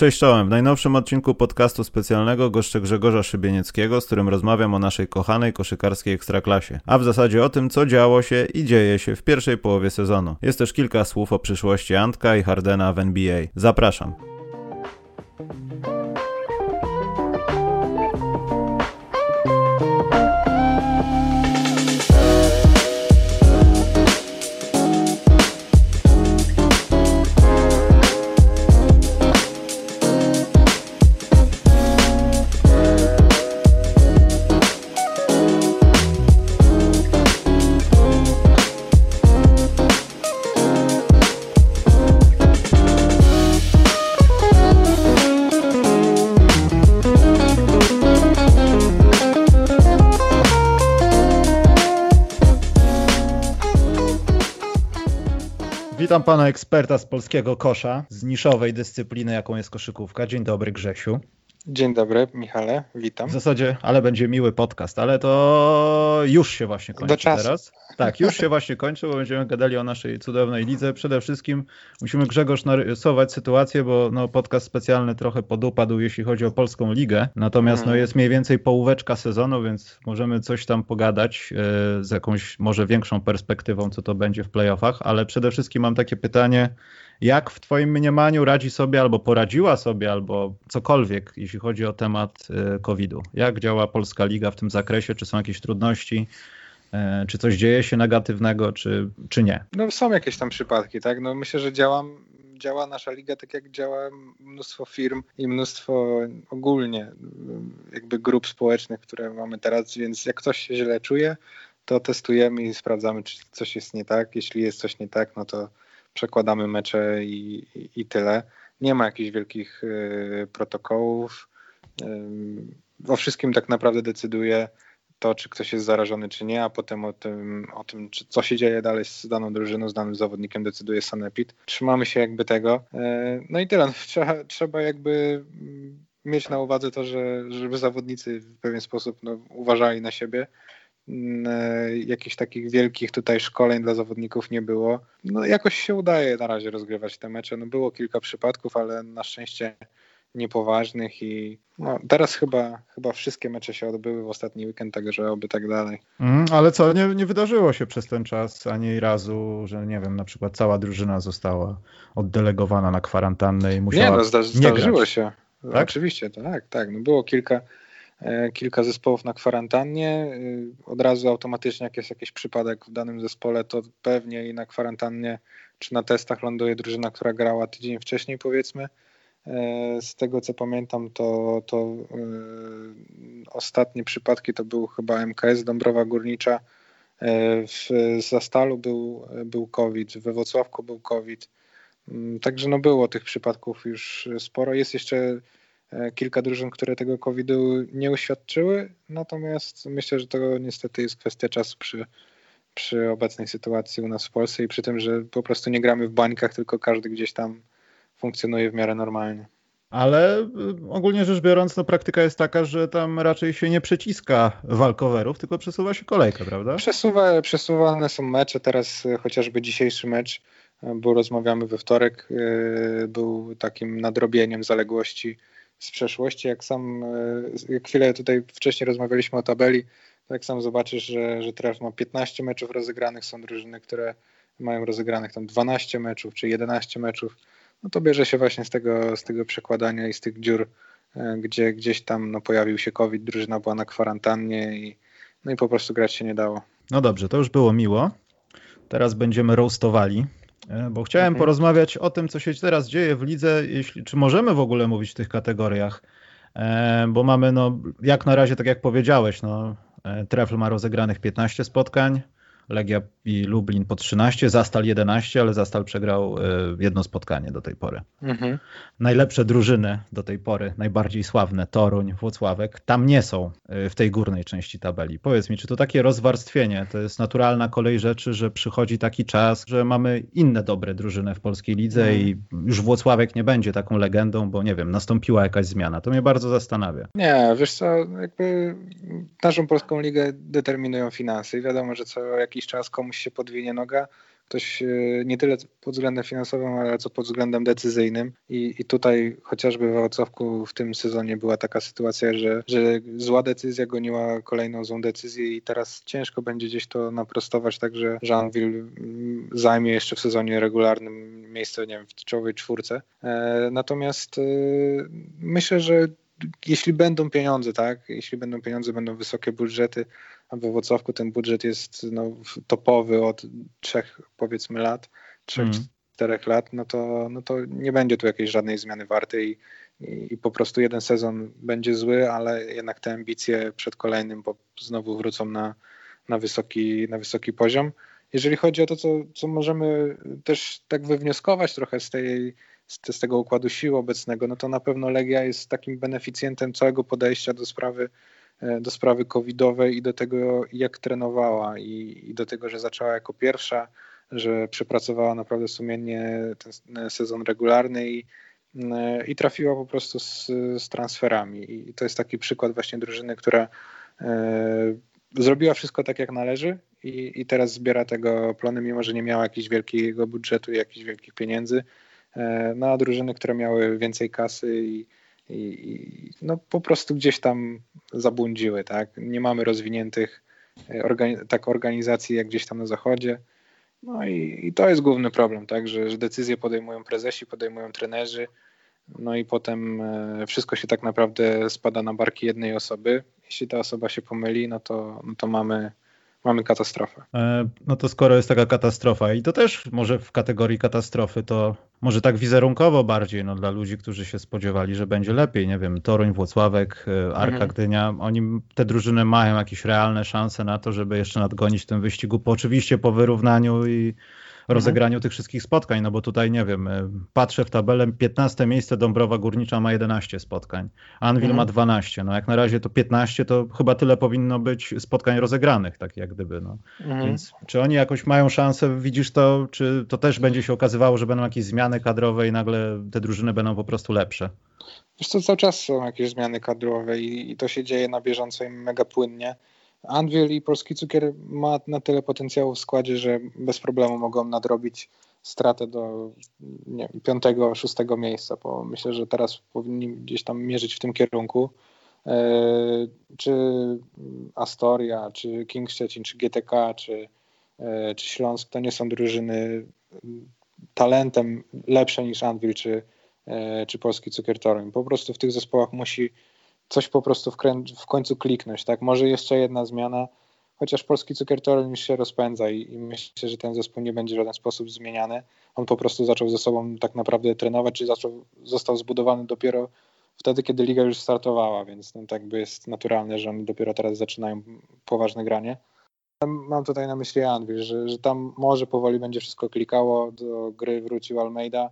Cześć czołem. W najnowszym odcinku podcastu specjalnego goszczę Grzegorza Szybienieckiego, z którym rozmawiam o naszej kochanej koszykarskiej ekstraklasie, a w zasadzie o tym, co działo się i dzieje się w pierwszej połowie sezonu. Jest też kilka słów o przyszłości Antka i Hardena w NBA. Zapraszam. Witam pana eksperta z polskiego kosza, z niszowej dyscypliny, jaką jest koszykówka. Dzień dobry, Grzesiu. Dzień dobry, Michale, witam. W zasadzie, ale będzie miły podcast, ale to już się właśnie kończy Do czasu. teraz. Tak, już się właśnie kończy, bo będziemy gadali o naszej cudownej lidze. Przede wszystkim musimy Grzegorz narysować sytuację, bo no, podcast specjalny trochę podupadł, jeśli chodzi o polską ligę. Natomiast no, jest mniej więcej połóweczka sezonu, więc możemy coś tam pogadać e, z jakąś może większą perspektywą, co to będzie w playoffach, ale przede wszystkim mam takie pytanie, jak w Twoim mniemaniu radzi sobie, albo poradziła sobie, albo cokolwiek, jeśli chodzi o temat e, COVID-u? Jak działa Polska Liga w tym zakresie? Czy są jakieś trudności? E, czy coś dzieje się negatywnego, czy, czy nie? No są jakieś tam przypadki, tak? No myślę, że działam, działa nasza liga tak jak działa mnóstwo firm i mnóstwo ogólnie jakby grup społecznych, które mamy teraz, więc jak ktoś się źle czuje, to testujemy i sprawdzamy, czy coś jest nie tak. Jeśli jest coś nie tak, no to przekładamy mecze i, i, tyle. Nie ma jakichś wielkich y, protokołów. O wszystkim tak naprawdę decyduje to, czy ktoś jest zarażony, czy nie, a potem o tym, o tym czy, co się dzieje dalej z daną drużyną, z danym zawodnikiem decyduje Sanepid. Trzymamy się jakby tego. Y, no i tyle. No, trzeba, trzeba jakby mieć na uwadze to, że żeby zawodnicy w pewien sposób no, uważali na siebie jakichś takich wielkich tutaj szkoleń dla zawodników nie było. No jakoś się udaje na razie rozgrywać te mecze. No było kilka przypadków, ale na szczęście niepoważnych i no, teraz chyba, chyba wszystkie mecze się odbyły w ostatni weekend, także oby tak dalej. Mm, ale co, nie, nie wydarzyło się przez ten czas ani razu, że nie wiem, na przykład cała drużyna została oddelegowana na kwarantannę i musiała Nie, no zda zdarzyło grać. się. Tak? Oczywiście, tak, tak. No było kilka E, kilka zespołów na kwarantannie. E, od razu automatycznie, jak jest jakiś przypadek w danym zespole, to pewnie i na kwarantannie czy na testach ląduje drużyna, która grała tydzień wcześniej, powiedzmy. E, z tego co pamiętam, to, to ostatnie przypadki to był chyba MKS Dąbrowa Górnicza. W Zastalu był, był COVID, we Wrocławku był COVID. Mm, także no było tych przypadków już sporo. Jest jeszcze E, kilka drużyn, które tego COVID-u nie uświadczyły, natomiast myślę, że to niestety jest kwestia czasu przy, przy obecnej sytuacji u nas w Polsce i przy tym, że po prostu nie gramy w bańkach, tylko każdy gdzieś tam funkcjonuje w miarę normalnie. Ale y, ogólnie rzecz biorąc, no, praktyka jest taka, że tam raczej się nie przeciska walkowerów, tylko przesuwa się kolejka, prawda? Przesuwa, przesuwane są mecze. Teraz y, chociażby dzisiejszy mecz, y, bo rozmawiamy we wtorek, był takim nadrobieniem zaległości z przeszłości. Jak sam, e, jak chwilę tutaj wcześniej rozmawialiśmy o tabeli, to jak sam zobaczysz, że, że Tref ma 15 meczów rozegranych, są drużyny, które mają rozegranych tam 12 meczów czy 11 meczów, no to bierze się właśnie z tego, z tego przekładania i z tych dziur, e, gdzie gdzieś tam no, pojawił się COVID, drużyna była na kwarantannie i, no i po prostu grać się nie dało. No dobrze, to już było miło. Teraz będziemy roastowali bo chciałem mhm. porozmawiać o tym, co się teraz dzieje w lidze, jeśli, czy możemy w ogóle mówić w tych kategoriach, e, bo mamy, no, jak na razie, tak jak powiedziałeś, no, e, Trefl ma rozegranych 15 spotkań, Legia i Lublin po 13, Zastal 11, ale Zastal przegrał e, jedno spotkanie do tej pory. Mhm. Najlepsze drużyny do tej pory, najbardziej sławne, Toruń, Włocławek, tam nie są e, w tej górnej części tabeli. Powiedz mi, czy to takie rozwarstwienie, to jest naturalna kolej rzeczy, że przychodzi taki czas, że mamy inne dobre drużyny w polskiej lidze mhm. i już Włocławek nie będzie taką legendą, bo nie wiem, nastąpiła jakaś zmiana. To mnie bardzo zastanawia. Nie, wiesz co, jakby naszą polską ligę determinują finanse i wiadomo, że co jakiś jakiś czas komuś się podwinie noga, ktoś e, nie tyle pod względem finansowym, ale co pod względem decyzyjnym. I, i tutaj chociażby w Wrocławku w tym sezonie była taka sytuacja, że, że zła decyzja goniła kolejną złą decyzję i teraz ciężko będzie gdzieś to naprostować, także Jeanville mm, zajmie jeszcze w sezonie regularnym miejsce nie wiem, w czołowej czwórce. E, natomiast e, myślę, że jeśli będą pieniądze, tak, jeśli będą pieniądze, będą wysokie budżety, a we Wrocławku ten budżet jest no, topowy od trzech powiedzmy lat, trzech, mm. czterech lat, no to, no to nie będzie tu jakiejś żadnej zmiany wartej i, i, po prostu jeden sezon będzie zły, ale jednak te ambicje przed kolejnym bo znowu wrócą na, na, wysoki, na wysoki poziom. Jeżeli chodzi o to, co, co możemy też tak wywnioskować trochę z tej z, tego układu sił obecnego, no to na pewno Legia jest takim beneficjentem całego podejścia do sprawy do sprawy covidowej i do tego, jak trenowała i, i, do tego, że zaczęła jako pierwsza, że przepracowała naprawdę sumiennie ten sezon regularny i, e, i trafiła po prostu z, z transferami. I to jest taki przykład właśnie drużyny, która e, zrobiła wszystko tak, jak należy i, i teraz zbiera tego plony, mimo że nie miała jakiegoś wielkiego budżetu i jakichś wielkich pieniędzy E, no drużyny, które miały więcej kasy i, i, i no po prostu gdzieś tam zabłądziły, tak? Nie mamy rozwiniętych e, organi tak organizacji jak gdzieś tam na zachodzie. No i, i to jest główny problem, tak? Że, że, decyzje podejmują prezesi, podejmują trenerzy, no i potem e, wszystko się tak naprawdę spada na barki jednej osoby. Jeśli ta osoba się pomyli, no to, no to mamy mamy katastrofę. E, no to skoro jest taka katastrofa i to też może w kategorii katastrofy, to może tak wizerunkowo bardziej, no dla ludzi, którzy się spodziewali, że będzie lepiej, nie wiem, Toruń, Włocławek, e, Arka mhm. Gdynia, oni, te drużyny mają jakieś realne szanse na to, żeby jeszcze nadgonić w tym wyścigu, po, oczywiście po wyrównaniu i. rozegraniu mhm. tych wszystkich spotkań, no bo tutaj nie wiem, e, patrzę w tabelę, 15 miejsce Dąbrowa Górnicza ma 11 spotkań, Anvil mhm. ma 12, no jak na razie to 15, to chyba tyle powinno być spotkań rozegranych, tak jak gdyby, no. Mhm. Więc czy oni jakoś mają szansę, widzisz to, czy to też będzie się okazywało, że będą jakieś zmiany kadrowe i nagle te drużyny będą po prostu lepsze? Wiesz co, cały czas są jakieś zmiany kadrowe i, i to się dzieje na bieżąco i mega płynnie. Anvil i Polski Cukier ma na tyle potencjału w składzie, że bez problemu mogą nadrobić stratę do nie piątego, szóstego miejsca, bo myślę, że teraz powinni gdzieś tam mierzyć w tym kierunku. E, czy Astoria, czy King Szczecin, czy GTK, czy, e, czy Śląsk to nie są drużyny talentem lepsze niż Anvil czy, e, czy Polski Cukier Toruń. Po prostu w tych zespołach musi coś po prostu w, w końcu kliknąć, tak? Może jeszcze jedna zmiana, chociaż polski cukier już się rozpędza i, i, myślę, że ten zespół nie będzie w żaden sposób zmieniany. On po prostu zaczął ze sobą tak naprawdę trenować, czy zaczął, został zbudowany dopiero wtedy, kiedy liga już startowała, więc no, tak by jest naturalne, że oni dopiero teraz zaczynają poważne granie. Mam tutaj na myśli Anvil, że, że tam może powoli będzie wszystko klikało, do gry wrócił Almeida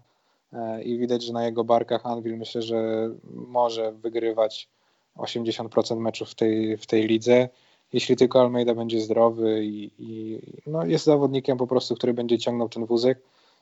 e, i widać, że na jego barkach Anvil myślę, że może wygrywać 80% meczów w tej, w tej lidze. Jeśli tylko Almeida będzie zdrowy i, i no jest zawodnikiem po prostu, który będzie ciągnął ten wózek.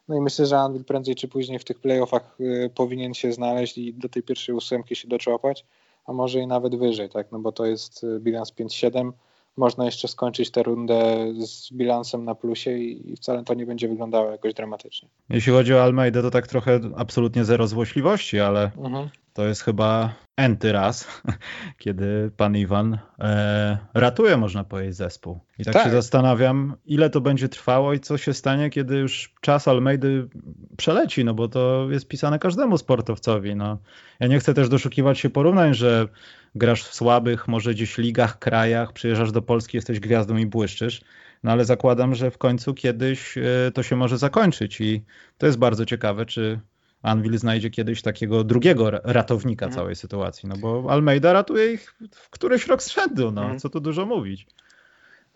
No i myślę, że Anvil prędzej czy później w tych playoffach y, powinien się znaleźć i do tej pierwszej ósemki się doczłapać, a może i nawet wyżej, tak? No bo to jest y, bilans 5-7 można jeszcze skończyć tę rundę z bilansem na plusie i wcale to nie będzie wyglądało jakoś dramatycznie. Jeśli chodzi o Almeidę, to tak trochę absolutnie zero złośliwości, ale mhm. To jest chyba enty raz, kiedy pan Iwan e, ratuje, można powiedzieć, zespół. I tak, tak, się zastanawiam, ile to będzie trwało i co się stanie, kiedy już czas Almeidy przeleci, no bo to jest pisane każdemu sportowcowi. No. Ja nie chcę też doszukiwać się porównań, że grasz w słabych, może gdzieś ligach, krajach, przyjeżdżasz do Polski, jesteś gwiazdą i błyszczysz, no ale zakładam, że w końcu kiedyś e, to się może zakończyć i to jest bardzo ciekawe, czy Anvil znajdzie kiedyś takiego drugiego ratownika mhm. całej sytuacji, no bo Almeida ratuje ich w któryś rok z rzędu, no mhm. co tu dużo mówić.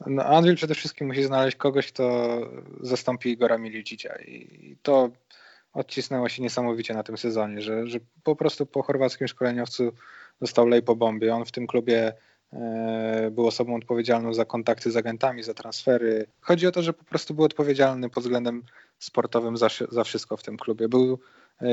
No, Anvil przede wszystkim musi znaleźć kogoś, kto zastąpi Igora Milicicia i to odcisnęło się niesamowicie na tym sezonie, że, że po prostu po chorwackim szkoleniowcu został lej po bombie. On w tym klubie e, był osobą odpowiedzialną za kontakty z agentami, za transfery. Chodzi o to, że po prostu był odpowiedzialny pod względem sportowym za, za wszystko w tym klubie. Był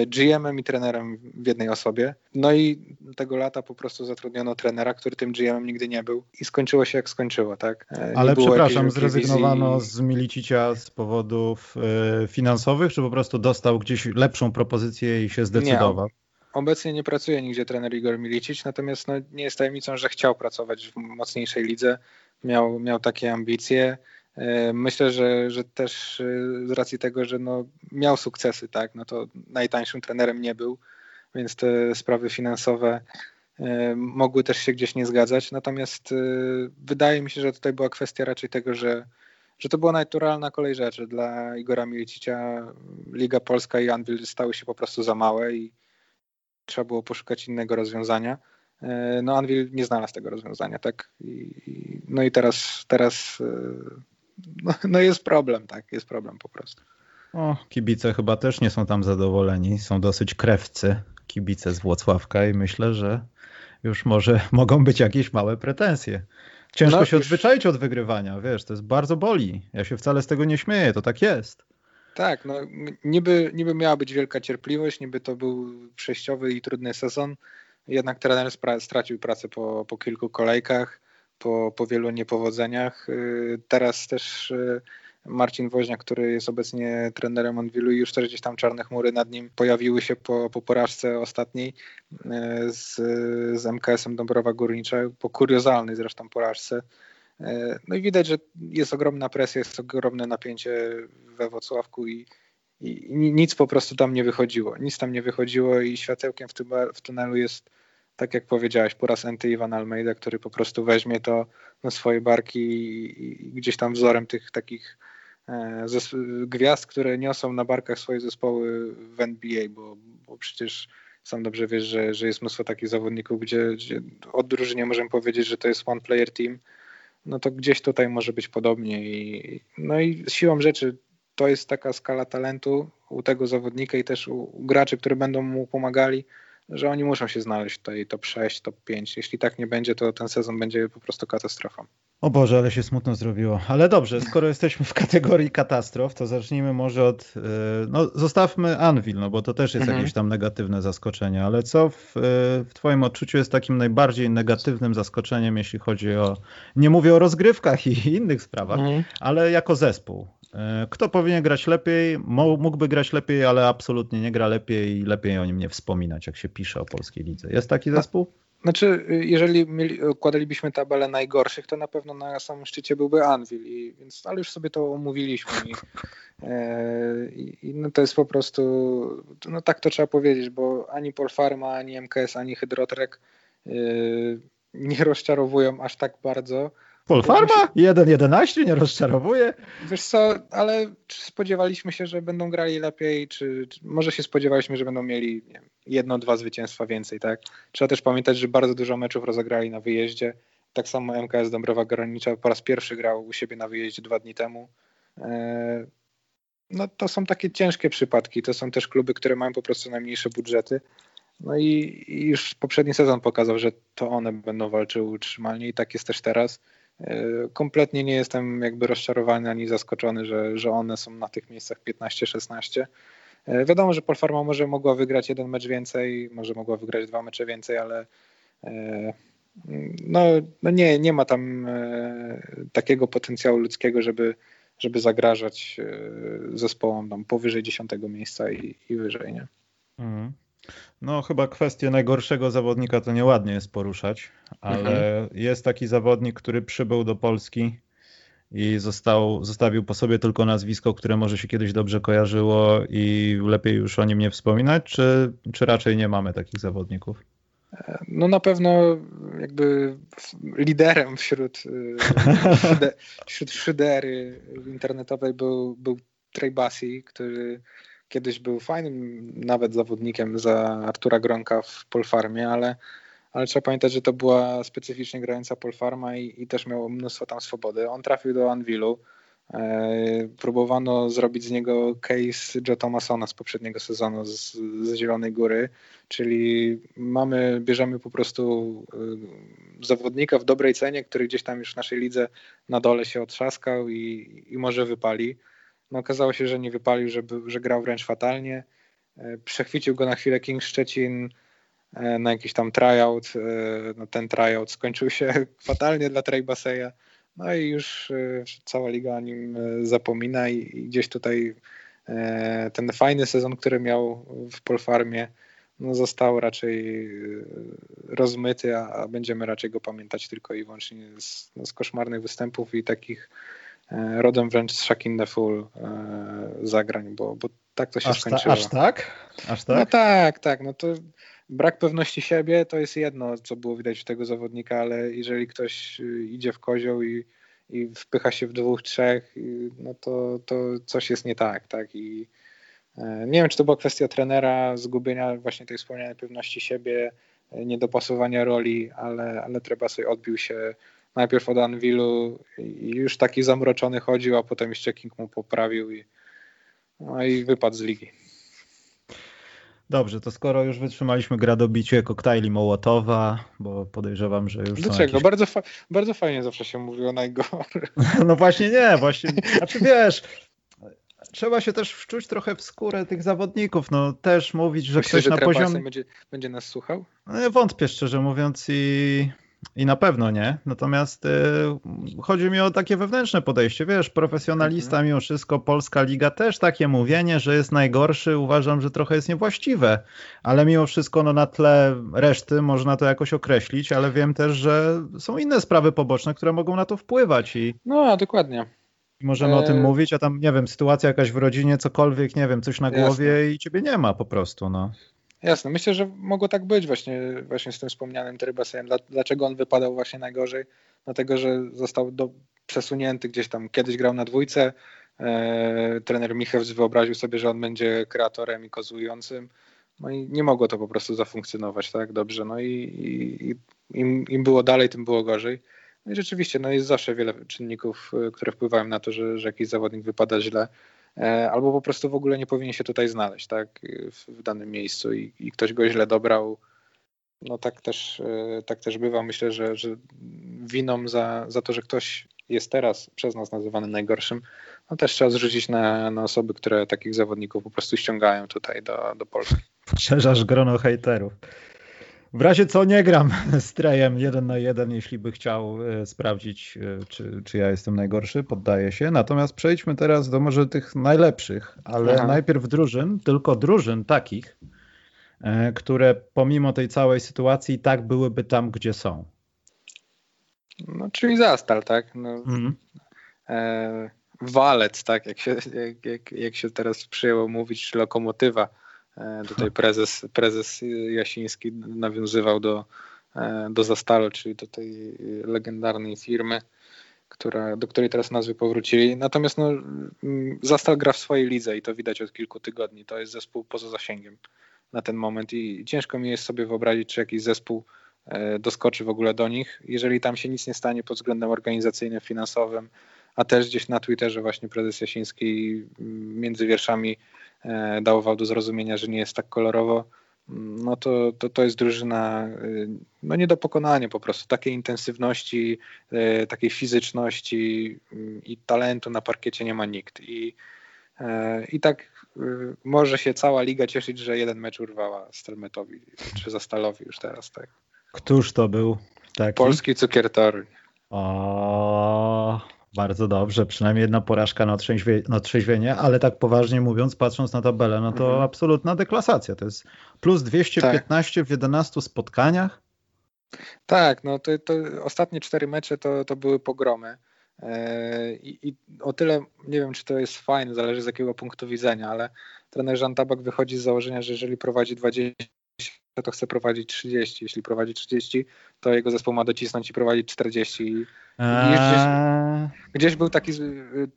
GM-em i trenerem w jednej osobie. No i tego lata po prostu zatrudniono trenera, który tym GM-em nigdy nie był i skończyło się jak skończyło, tak? E, nie Ale przepraszam, zrezygnowano z Milicicia z powodów y, finansowych, czy po prostu dostał gdzieś lepszą propozycję i się zdecydował? Nie, obecnie nie pracuje nigdzie trener Igor Milicic, natomiast no, nie jest tajemnicą, że chciał pracować w mocniejszej lidze, miał, miał takie ambicje. E, myślę, że, że też z racji tego, że no, miał sukcesy, tak, no to najtańszym trenerem nie był więc te sprawy finansowe e, mogły też się gdzieś nie zgadzać. Natomiast e, wydaje mi się, że tutaj była kwestia raczej tego, że, że to była naturalna kolej rzeczy. Dla Igora Milicicia Liga Polska i Anvil stały się po prostu za małe i trzeba było poszukać innego rozwiązania. E, no Anvil nie znalazł tego rozwiązania, tak? I, no i teraz, teraz no, no jest problem, tak? Jest problem po prostu. O, kibice chyba też nie są tam zadowoleni, są dosyć krewcy kibice z Włocławka i myślę, że już może mogą być jakieś małe pretensje. Ciężko no, się odzwyczaić od wygrywania, wiesz, to jest bardzo boli. Ja się wcale z tego nie śmieję, to tak jest. Tak, no niby, niby miała być wielka cierpliwość, niby to był przejściowy i trudny sezon, jednak trener stracił pracę po, po kilku kolejkach, po, po wielu niepowodzeniach. Y, teraz też y, Marcin Woźniak, który jest obecnie trenerem Anwilu i już też gdzieś tam czarne chmury nad nim pojawiły się po, po porażce ostatniej e, z, z MKS-em Dąbrowa Górnicza, po kuriozalnej zresztą porażce. No i widać, że jest ogromna presja, jest ogromne napięcie we Wrocławku i, i, nic po prostu tam nie wychodziło. Nic tam nie wychodziło i światełkiem w, tym, w tunelu jest tak jak powiedziałeś, po raz enty Iwan Almeida, który po prostu weźmie to na swoje barki i, gdzieś tam wzorem tych takich E, gwiazd, które niosą na barkach swoje zespoły w NBA, bo, bo przecież sam dobrze wiesz, że, że jest mnóstwo takich zawodników, gdzie, gdzie od drużynie możemy powiedzieć, że to jest one player team, no to gdzieś tutaj może być podobnie i no i siłą rzeczy to jest taka skala talentu u tego zawodnika i też u, u graczy, które będą mu pomagali, że oni muszą się znaleźć tutaj top 6, top 5. Jeśli tak nie będzie, to ten sezon będzie po prostu katastrofą. O Boże, ale się smutno zrobiło. Ale dobrze, skoro jesteśmy w kategorii katastrof, to zacznijmy może od. E, no, zostawmy Anvil, no bo to też jest mhm. jakieś tam negatywne zaskoczenie. Ale co w, e, w Twoim odczuciu jest takim najbardziej negatywnym zaskoczeniem, jeśli chodzi o. Nie mówię o rozgrywkach i innych sprawach, mhm. ale jako zespół. E, kto powinien grać lepiej? Mógłby grać lepiej, ale absolutnie nie gra lepiej i lepiej o nim nie wspominać, jak się pisze o polskiej lidze. Jest taki zespół? Znaczy, jeżeli mieli, układalibyśmy tabelę najgorszych, to na pewno na samym szczycie byłby Anvil, i, więc, ale już sobie to omówiliśmy. I, e, i, no to jest po prostu, no tak to trzeba powiedzieć, bo ani Polfarma, ani MKS, ani Hydrotrek e, nie rozczarowują aż tak bardzo. Polfarma? 1-11 nie rozczarowuje? Wiesz co, ale czy spodziewaliśmy się, że będą grali lepiej, czy, czy może się spodziewaliśmy, że będą mieli nie wiem, jedno, dwa zwycięstwa więcej, tak? Trzeba też pamiętać, że bardzo dużo meczów rozegrali na wyjeździe. Tak samo MKS Dąbrowa Granicza po raz pierwszy grał u siebie na wyjeździe dwa dni temu. E, no to są takie ciężkie przypadki. To są też kluby, które mają po prostu najmniejsze budżety. No i, i już poprzedni sezon pokazał, że to one będą walczyły utrzymalnie i tak jest też teraz. E, kompletnie nie jestem jakby rozczarowany ani zaskoczony, że, że one są na tych miejscach 15-16. E, wiadomo, że Polfarma może mogła wygrać jeden mecz więcej, może mogła wygrać dwa mecze więcej, ale e, no, no nie, nie ma tam takiego potencjału ludzkiego, żeby, żeby zagrażać zespołom tam powyżej dziesiątego miejsca i, i wyżej. Nie? Mhm. No, chyba kwestię najgorszego zawodnika to nieładnie jest poruszać, ale mhm. jest taki zawodnik, który przybył do Polski i został, zostawił po sobie tylko nazwisko, które może się kiedyś dobrze kojarzyło i lepiej już o nim nie wspominać, czy, czy raczej nie mamy takich zawodników? No na pewno jakby liderem wśród, wśród szydery internetowej był, był Trey Bassi, który kiedyś był fajnym nawet zawodnikiem za Artura Gronka w Polfarmie, ale, ale trzeba pamiętać, że to była specyficznie grająca Polfarma i, i też miał mnóstwo tam swobody. On trafił do Anvilu. E, próbowano zrobić z niego case Joe Thomasona z poprzedniego sezonu z, z Zielonej Góry, czyli mamy, bierzemy po prostu e, zawodnika w dobrej cenie, który gdzieś tam już w naszej lidze na dole się otrzaskał i, i może wypali. No okazało się, że nie wypalił, że, że grał wręcz fatalnie. E, przechwycił go na chwilę King Szczecin, na jakiś tam tryout. No ten tryout skończył się fatalnie dla Trey Baseya. No i już cała liga o nim zapomina i, gdzieś tutaj ten fajny sezon, który miał w Polfarmie, no został raczej e, rozmyty, a, będziemy raczej go pamiętać tylko i wyłącznie z, no, z koszmarnych występów i takich e, rodem wręcz z Shakin the Full e, zagrań, bo, bo tak to się aż skończyło. Ta, aż tak? Aż tak? No tak, tak. No to brak pewności siebie to jest jedno, co było widać w tego zawodnika, ale jeżeli ktoś e, idzie w kozioł i, i wpycha się w dwóch, trzech, no to, to coś jest nie tak, tak? I E, nie wiem, czy to była kwestia trenera, zgubienia właśnie tej wspomnianej pewności siebie, e, niedopasowania roli, ale, ale trzeba sobie odbił się najpierw od Anwilu i już taki zamroczony chodził, a potem jeszcze King mu poprawił i, no i wypadł z ligi. Dobrze, to skoro już wytrzymaliśmy gradobicie koktajli Mołotowa, bo podejrzewam, że już Dlaczego? Jakieś... Bardzo, fa bardzo fajnie zawsze się mówi o najgorszym. No właśnie nie, właśnie. Znaczy wiesz, trzeba się też wczuć trochę w skórę tych zawodników. No też mówić, że Myślisz, ktoś że na poziomie. Będzie, będzie nas słuchał? No, wątpię szczerze mówiąc i, i na pewno nie. Natomiast y, chodzi mi o takie wewnętrzne podejście. Wiesz, profesjonalista mhm. mimo wszystko, Polska Liga też takie mówienie, że jest najgorszy, uważam, że trochę jest niewłaściwe. Ale mimo wszystko no, na tle reszty można to jakoś określić, ale wiem też, że są inne sprawy poboczne, które mogą na to wpływać. I... No, dokładnie. I możemy o tym e, mówić, a tam, nie wiem, sytuacja jakaś w rodzinie, cokolwiek, nie wiem, coś na głowie Jasne. i ciebie nie ma po prostu, no. Jasne, myślę, że mogło tak być właśnie, właśnie z tym wspomnianym Trybasem. Dlaczego on wypadał właśnie najgorzej? Dlatego, że został do, przesunięty gdzieś tam, kiedyś grał na dwójce, e, trener Michewicz wyobraził sobie, że on będzie kreatorem i kozującym, no i nie mogło to po prostu zafunkcjonować tak dobrze, no i, i, im, im było dalej, tym było gorzej. No i rzeczywiście, no jest zawsze wiele czynników, y, które wpływają na to, że, że jakiś zawodnik wypada źle, e, albo po prostu w ogóle nie powinien się tutaj znaleźć, tak, w, w danym miejscu i, i, ktoś go źle dobrał. No tak też, e, tak też bywa. Myślę, że, że winą za, za to, że ktoś jest teraz przez nas nazywany najgorszym, no też trzeba zrzucić na, na osoby, które takich zawodników po prostu ściągają tutaj do, do Polski. Poszerzasz grono hejterów. W razie co nie gram z Trejem jeden na jeden, jeśli by chciał e, sprawdzić, e, czy, czy ja jestem najgorszy, poddaję się. Natomiast przejdźmy teraz do może tych najlepszych, ale Aha. najpierw drużyn, tylko drużyn takich, e, które pomimo tej całej sytuacji tak byłyby tam, gdzie są. No, czyli Zastal, tak? No, mhm. e, walec, tak, jak się, jak, jak, jak się teraz przyjęło mówić, czy lokomotywa tutaj prezes, prezes Jasiński nawiązywał do, e, do Zastalu, czyli do tej legendarnej firmy, która, do której teraz nazwy powrócili. Natomiast no, mm, Zastal gra w swojej lidze i to widać od kilku tygodni. To jest zespół poza zasięgiem na ten moment i ciężko mi jest sobie wyobrazić, czy jakiś zespół e, doskoczy w ogóle do nich, jeżeli tam się nic nie stanie pod względem organizacyjnym, finansowym, a też gdzieś na Twitterze właśnie prezes Jasiński mm, między wierszami E, dawał do zrozumienia, że nie jest tak kolorowo, no to, to, to jest drużyna y, no nie do pokonania po prostu. Takiej intensywności, e, takiej fizyczności mm, i talentu na parkiecie nie ma nikt. I, e, i tak y, może się cała liga cieszyć, że jeden mecz urwała Stelmetowi, czy Zastalowi już teraz, tak. Któż to był taki? Polski cukier Toruń. O, bardzo dobrze, przynajmniej jedna porażka na, trzeźwie, na trzeźwienie, ale tak poważnie mówiąc, patrząc na tabelę, no to mhm. absolutna deklasacja. To jest plus 215 tak. w 11 spotkaniach. Tak, no to, to ostatnie cztery mecze to, to były pogromy. E, I, I, o tyle nie wiem, czy to jest fajne, zależy z jakiego punktu widzenia, ale trener Jean Tabak wychodzi z założenia, że jeżeli prowadzi 20 to chce prowadzić 30. Jeśli prowadzi 30, to jego zespół ma docisnąć i prowadzić 40. I gdzieś, gdzieś, był, taki,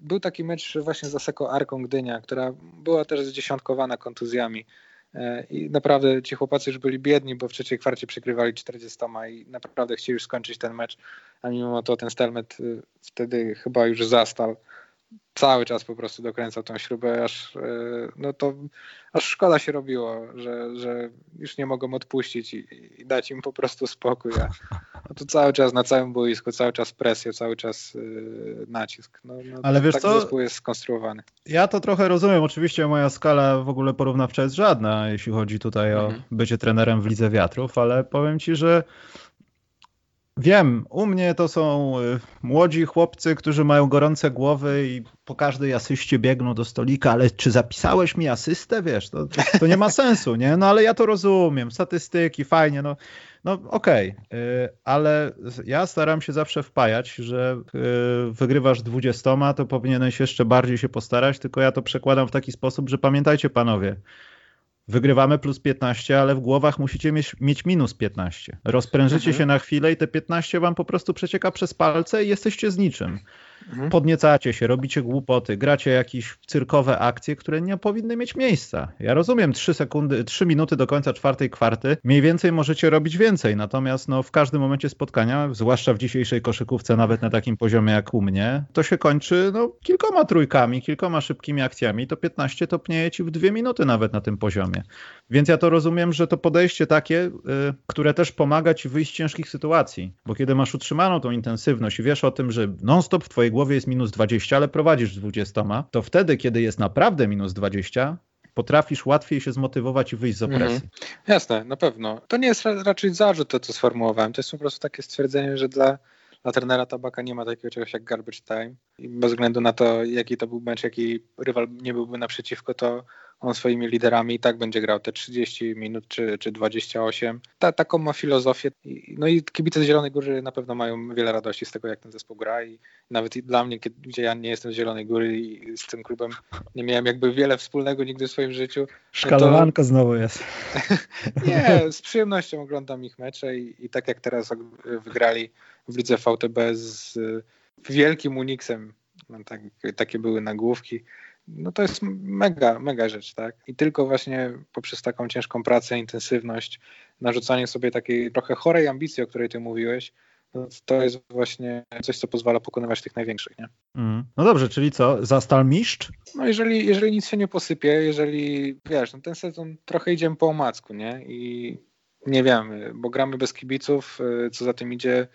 był taki mecz właśnie z Aseko Arką Gdynia, która była też zdziesiątkowana kontuzjami. E, I naprawdę ci chłopacy już byli biedni, bo w trzeciej kwarcie przykrywali 40 i naprawdę chcieli już skończyć ten mecz, a mimo to ten Stelmet y, wtedy chyba już zastał cały czas po prostu dokręcał tą śrubę, aż, e, no to, aż szkoda się robiło, że, że już nie mogą odpuścić i, i dać im po prostu spokój. A, No to cały czas na całym boisku, cały czas presja, cały czas yy, nacisk. No, no, Ale wiesz tak co? zespół jest skonstruowany. Ja to trochę rozumiem. Oczywiście moja skala w ogóle porównawcza jest żadna, jeśli chodzi tutaj o Mhm. bycie trenerem w Lidze Wiatrów, ale powiem ci, że wiem, u mnie to są y, młodzi chłopcy, którzy mają gorące głowy i po każdej asyście biegną do stolika, ale czy zapisałeś mi asystę? Wiesz, to, to nie ma sensu, nie? No ale ja to rozumiem, statystyki, fajnie, no, no okej, y, ale ja staram się zawsze wpajać, że y, wygrywasz 20, to powinieneś jeszcze bardziej się postarać, tylko ja to przekładam w taki sposób, że pamiętajcie panowie, wygrywamy plus 15, ale w głowach musicie mieć, mieć minus 15. Rozprężycie Mhm. się na chwilę i te 15 wam po prostu przecieka przez palce i jesteście z niczym. Mhm. Podniecacie się, robicie głupoty, gracie jakieś cyrkowe akcje, które nie powinny mieć miejsca. Ja rozumiem 3 sekundy, 3 minuty do końca czwartej kwarty, mniej więcej możecie robić więcej, natomiast no, w każdym momencie spotkania, zwłaszcza w dzisiejszej koszykówce, nawet na takim poziomie jak u mnie, to się kończy no, kilkoma trójkami, kilkoma szybkimi akcjami, to 15 topnieje ci w dwie minuty nawet na tym poziomie. Więc ja to rozumiem, że to podejście takie, y, które też pomaga ci wyjść z ciężkich sytuacji, bo kiedy masz utrzymaną tą intensywność i wiesz o tym, że non-stop w twojej głowie jest minus 20, ale prowadzisz z 20, to wtedy, kiedy jest naprawdę minus 20, potrafisz łatwiej się zmotywować i wyjść z opresji. Mhm. Jasne, na pewno. To nie jest ra- raczej zarzut to, co sformułowałem. To jest po prostu takie stwierdzenie, że dla, dla trenera Tabaka nie ma takiego czegoś jak garbage time. I bez względu na to, jaki to był mecz, jaki rywal nie byłby naprzeciwko, to on swoimi liderami i tak będzie grał te 30 minut czy, czy 28. Ta, taką ma filozofię. No i kibice z Zielonej Góry na pewno mają wiele radości z tego, jak ten zespół gra i nawet i dla mnie, gdzie ja nie jestem z Zielonej Góry i z tym klubem nie miałem jakby wiele wspólnego nigdy w swoim życiu, Szkalowanko znowu jest. nie, z przyjemnością oglądam ich mecze i, i tak jak teraz wygrali w lidze VTB z wielkim Unixem, no tak, takie były nagłówki, no to jest mega, mega rzecz, tak? I tylko właśnie poprzez taką ciężką pracę, intensywność, narzucanie sobie takiej trochę chorej ambicji, o której ty mówiłeś, no to jest właśnie coś, co pozwala pokonywać tych największych, nie? Mm. No dobrze, czyli co? Zastal mistrz? No jeżeli, jeżeli nic się nie posypie, jeżeli, wiesz, no ten sezon trochę idziemy po omacku, nie? I nie wiemy, bo gramy bez kibiców, y, co za tym idzie,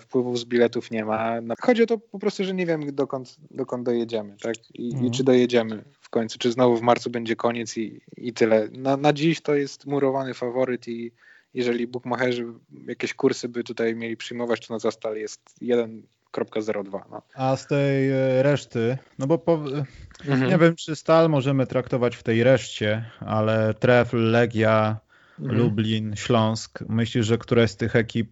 wpływów z biletów nie ma. No, Chodzi o to po prostu, że nie wiemy dokąd, dokąd dojedziemy, tak? I, Mhm. I czy dojedziemy w końcu, czy znowu w marcu będzie koniec i, i tyle. Na, na dziś to jest murowany faworyt i jeżeli bukmacherzy jakieś kursy by tutaj mieli przyjmować, to na zastal jest 1.02. No. A z tej e, reszty, no bo po, Mhm. nie wiem, czy Stal możemy traktować w tej reszcie, ale Trefl, Legia, Mhm. Lublin, Śląsk. Myślisz, że któraś z tych ekip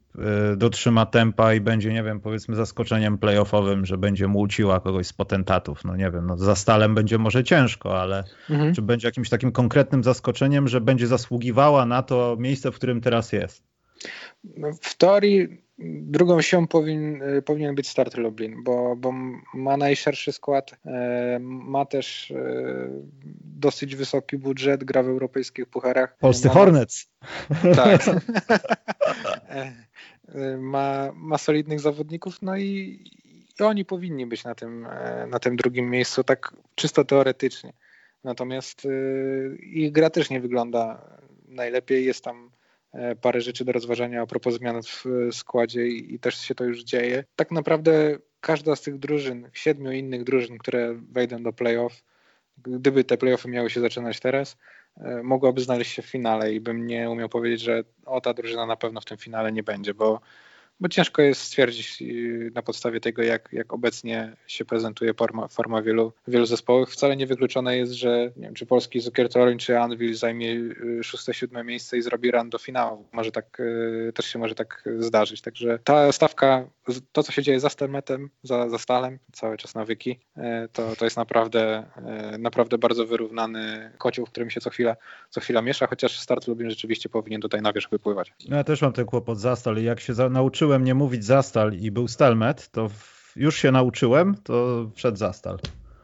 y, dotrzyma tempa i będzie, nie wiem, powiedzmy zaskoczeniem playoffowym, że będzie młóciła kogoś z potentatów? No nie wiem, no za Stalem będzie może ciężko, ale Mhm. czy będzie jakimś takim konkretnym zaskoczeniem, że będzie zasługiwała na to miejsce, w którym teraz jest? W teorii drugą siłą powin, powinien być Start Lublin, bo, bo ma najszerszy skład, e, ma też e, dosyć wysoki budżet, gra w europejskich pucharach. Polscy ma, Hornets. Tak. E, ma, ma solidnych zawodników, no i, i oni powinni być na tym, na tym drugim miejscu, tak czysto teoretycznie. Natomiast ich gra też nie wygląda najlepiej. Jest tam parę rzeczy do rozważania a propos zmian w e, składzie i, i też się to już dzieje. Tak naprawdę każda z tych drużyn, siedmiu innych drużyn, które wejdą do playoff, gdyby te playoffy miały się zaczynać teraz, e, mogłaby znaleźć się w finale i bym nie umiał powiedzieć, że o ta drużyna na pewno w tym finale nie będzie, bo, bo ciężko jest stwierdzić y, na podstawie tego, jak, jak obecnie się prezentuje forma, forma wielu, wielu zespołów. Wcale nie wykluczone jest, że nie wiem, czy polski Zukier Toruń czy Anvil zajmie y, szóste, siódme miejsce i zrobi run do finału. Może tak, y, też się może tak zdarzyć. Także ta stawka, to co się dzieje za Stelmetem, za, za Stalem, cały czas nawyki, to, to jest naprawdę, naprawdę bardzo wyrównany kocioł, w którym się co chwila, co chwila miesza, chociaż Start Lublin rzeczywiście powinien tutaj na wierzch wypływać. No ja też mam ten kłopot Zastal i jak się za, nauczyłem nie mówić Zastal i był Stelmet, to już się nauczyłem, to przed Zastal.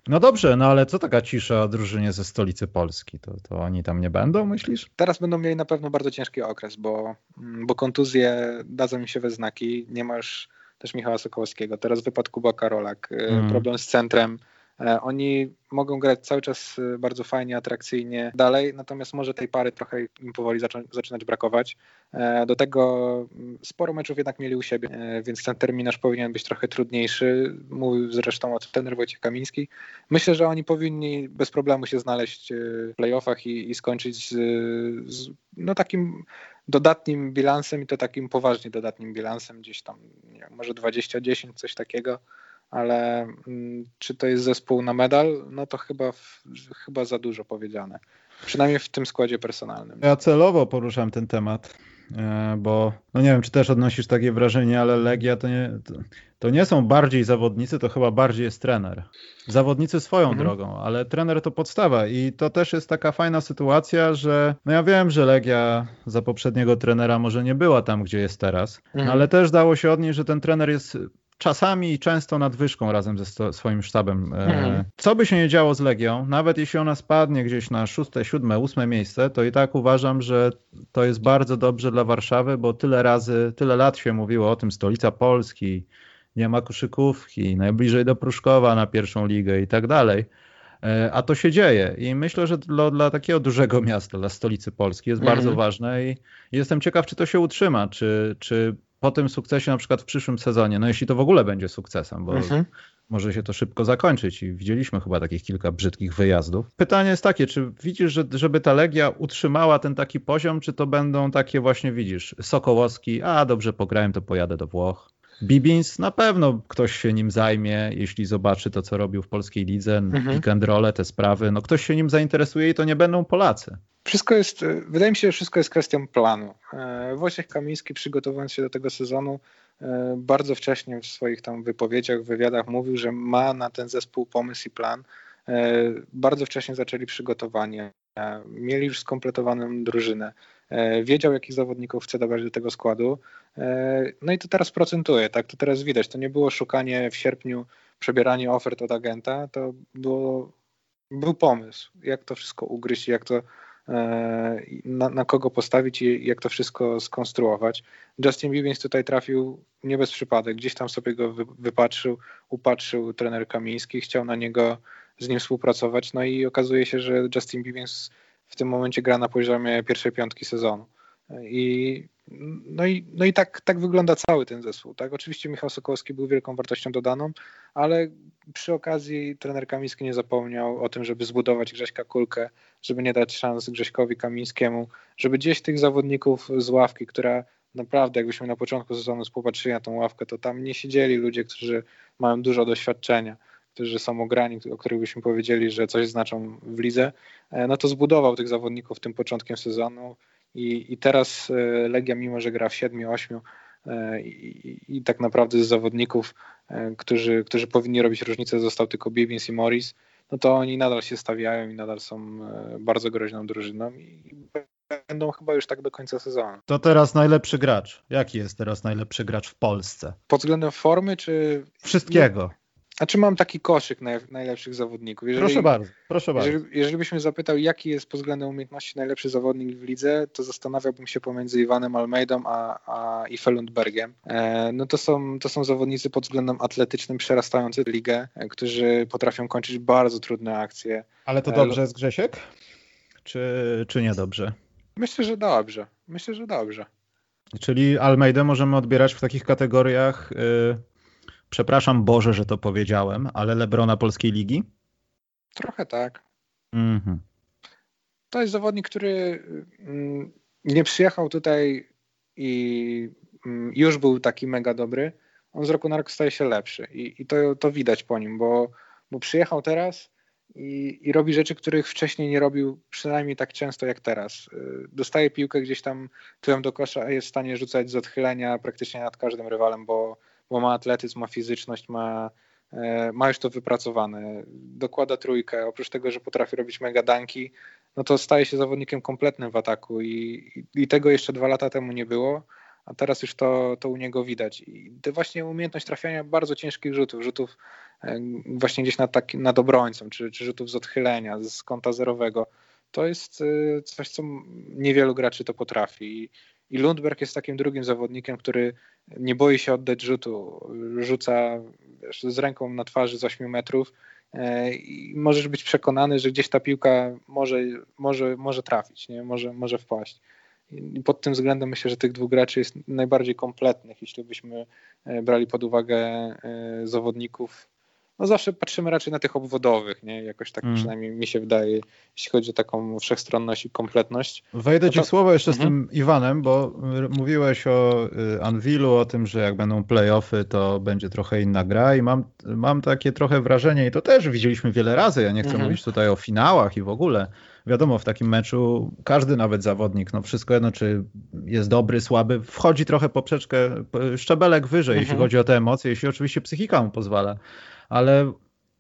No dobrze, no ale co taka cisza o drużynie ze stolicy Polski? To, to oni tam nie będą, myślisz? Teraz będą mieli na pewno bardzo ciężki okres, bo, mm, bo kontuzje dadzą mi się we znaki. Nie masz też Michała Sokołowskiego. Teraz wypadł Kuba Karolak. y, Mm. Problem z centrem. E, oni mogą grać cały czas e, bardzo fajnie, atrakcyjnie dalej, natomiast może tej pary trochę im powoli zaczynać brakować. E, do tego mm, sporo meczów jednak mieli u siebie, więc ten terminarz powinien być trochę trudniejszy. Mówił zresztą o tym trener Wojciech Kamiński. Myślę, że oni powinni bez problemu się znaleźć w playoffach i, i skończyć z, z no takim dodatnim bilansem i to takim poważnie dodatnim bilansem, gdzieś tam nie może 20-10, coś takiego ale mm, czy to jest zespół na medal? No to chyba, chyba za dużo powiedziane. Przynajmniej w tym składzie personalnym. Ja celowo poruszam ten temat, e, bo no nie wiem, czy też odnosisz takie wrażenie, ale Legia to nie, to, to nie są bardziej zawodnicy, to chyba bardziej jest trener. Zawodnicy swoją mhm. drogą, ale trener to podstawa i to też jest taka fajna sytuacja, że no ja wiem, że Legia za poprzedniego trenera może nie była tam, gdzie jest teraz, mhm. ale też dało się odnieść, że ten trener jest czasami i często nadwyżką razem ze swoim sztabem. E, mhm. Co by się nie działo z Legią, nawet jeśli ona spadnie gdzieś na szóste, siódme, ósme miejsce, to i tak uważam, że to jest bardzo dobrze dla Warszawy, bo tyle razy, tyle lat się mówiło o tym, stolica Polski, nie ma koszykówki, najbliżej do Pruszkowa na pierwszą ligę i tak dalej. E, a to się dzieje i myślę, że dla, dla takiego dużego miasta, dla stolicy Polski jest bardzo mhm. ważne i jestem ciekaw, czy to się utrzyma, czy, czy po tym sukcesie na przykład w przyszłym sezonie, no jeśli to w ogóle będzie sukcesem, bo mhm. może się to szybko zakończyć i widzieliśmy chyba takich kilka brzydkich wyjazdów. Pytanie jest takie, czy widzisz, że, żeby ta Legia utrzymała ten taki poziom, czy to będą takie właśnie, widzisz, Sokołowski, a dobrze pograłem, to pojadę do Włoch. Bibins na pewno ktoś się nim zajmie, jeśli zobaczy to, co robił w polskiej lidze, mhm. pick and roll, te sprawy. No ktoś się nim zainteresuje i to nie będą Polacy. Wszystko jest, wydaje mi się, że wszystko jest kwestią planu. E, Wojciech Kamiński przygotowując się do tego sezonu e, bardzo wcześnie w swoich tam wypowiedziach, wywiadach mówił, że ma na ten zespół pomysł i plan. E, bardzo wcześnie zaczęli przygotowanie. Mieli już skompletowaną drużynę. Wiedział, jakich zawodników chce dobrać do tego składu. No i to teraz procentuje, tak? To teraz widać. To nie było szukanie w sierpniu, przebieranie ofert od agenta, to było, był pomysł, jak to wszystko ugryźć, jak to E, na, na, kogo postawić i jak to wszystko skonstruować. Justin Bieber tutaj trafił nie bez przypadek, gdzieś tam sobie go wy, wypatrzył, upatrzył trener Kamiński, chciał na niego z nim współpracować, no i okazuje się, że Justin Bieber w tym momencie gra na poziomie pierwszej piątki sezonu. I, no i, no i tak, tak wygląda cały ten zespół. Tak? Oczywiście Michał Sokołowski był wielką wartością dodaną, ale przy okazji trener Kamiński nie zapomniał o tym, żeby zbudować Grześka Kulkę, żeby nie dać szans Grześkowi Kamińskiemu, żeby gdzieś tych zawodników z ławki, która naprawdę, jakbyśmy na początku sezonu popatrzyli na tą ławkę, to tam nie siedzieli ludzie, którzy mają dużo doświadczenia, którzy są ograni, o których byśmy powiedzieli, że coś znaczą w lidze, e, no to zbudował tych zawodników tym początkiem sezonu i, i teraz e, Legia, mimo że gra w 7-8 e, i, i, tak naprawdę z zawodników, e, którzy, którzy powinni robić różnicę, został tylko Bibins i Morris, no to oni nadal się stawiają i nadal są bardzo groźną drużyną i będą chyba już tak do końca sezonu. To teraz najlepszy gracz. Jaki jest teraz najlepszy gracz w Polsce? Pod względem formy czy... Wszystkiego. A czy mam taki koszyk naj, najlepszych zawodników? Jeżeli, proszę bardzo, proszę bardzo. Jeżeli, jeżeli byś mnie zapytał, jaki jest pod względem umiejętności najlepszy zawodnik w lidze, to zastanawiałbym się pomiędzy Iwanem Almeidą a, a Ife Lundbergiem. E, no to są, to są zawodnicy pod względem atletycznym przerastający ligę, e, którzy potrafią kończyć bardzo trudne akcje. Ale to dobrze jest Grzesiek? Czy, czy niedobrze? Myślę, że dobrze. Myślę, że dobrze. Czyli Almeidę możemy odbierać w takich kategoriach... Yy Przepraszam Boże, że to powiedziałem, ale Lebrona Polskiej Ligi? Trochę tak. Mhm. To jest zawodnik, który mm, nie przyjechał tutaj i mm, już był taki mega dobry. On z roku na rok staje się lepszy i, i to, to widać po nim, bo, bo przyjechał teraz i, i robi rzeczy, których wcześniej nie robił przynajmniej tak często jak teraz. Y, dostaje piłkę gdzieś tam tyłem do kosza, a jest w stanie rzucać z odchylenia praktycznie nad każdym rywalem, bo bo ma atletyzm, ma fizyczność, ma, e, ma już to wypracowane. Dokłada trójkę, oprócz tego, że potrafi robić mega danki, no to staje się zawodnikiem kompletnym w ataku i, i tego jeszcze dwa lata temu nie było, a teraz już to, to u niego widać. I to właśnie umiejętność trafiania bardzo ciężkich rzutów, rzutów e, właśnie gdzieś nad, taki, nad obrońcą, czy, czy rzutów z odchylenia, z kąta zerowego, to jest e, coś, co niewielu graczy to potrafi. I Lundberg jest takim drugim zawodnikiem, który nie boi się oddać rzutu. Rzuca wiesz, z ręką na twarzy z 8 metrów e, i możesz być przekonany, że gdzieś ta piłka może, może, może trafić, nie? Może, może wpaść. I pod tym względem myślę, że tych dwóch graczy jest najbardziej kompletnych, jeśli byśmy e, brali pod uwagę zawodników no zawsze patrzymy raczej na tych obwodowych, nie? Jakoś tak mm. przynajmniej mi się wydaje, jeśli chodzi o taką wszechstronność i kompletność. Wejdę no to... ci w słowo jeszcze z mhm. tym Iwanem, bo mówiłeś o y, Anwilu, o tym, że jak będą playoffy, to będzie trochę inna gra i mam, mam takie trochę wrażenie i to też widzieliśmy wiele razy, ja nie chcę mm. mówić tutaj o finałach i w ogóle, wiadomo, w takim meczu każdy nawet zawodnik, no wszystko jedno, czy jest dobry, słaby, wchodzi trochę poprzeczkę, szczebelek wyżej, jeśli mhm. chodzi o te emocje, jeśli oczywiście psychika mu pozwala ale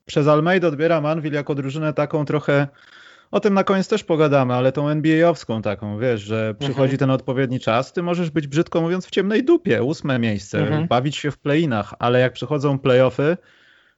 przez Almeida odbieram Anvil jako drużynę taką trochę, o tym na koniec też pogadamy, ale tą NBA-owską taką, wiesz, że przychodzi mhm. ten odpowiedni czas, ty możesz być brzydko mówiąc w ciemnej dupie, ósme miejsce, mhm. bawić się w playinach, ale jak przychodzą playoffy,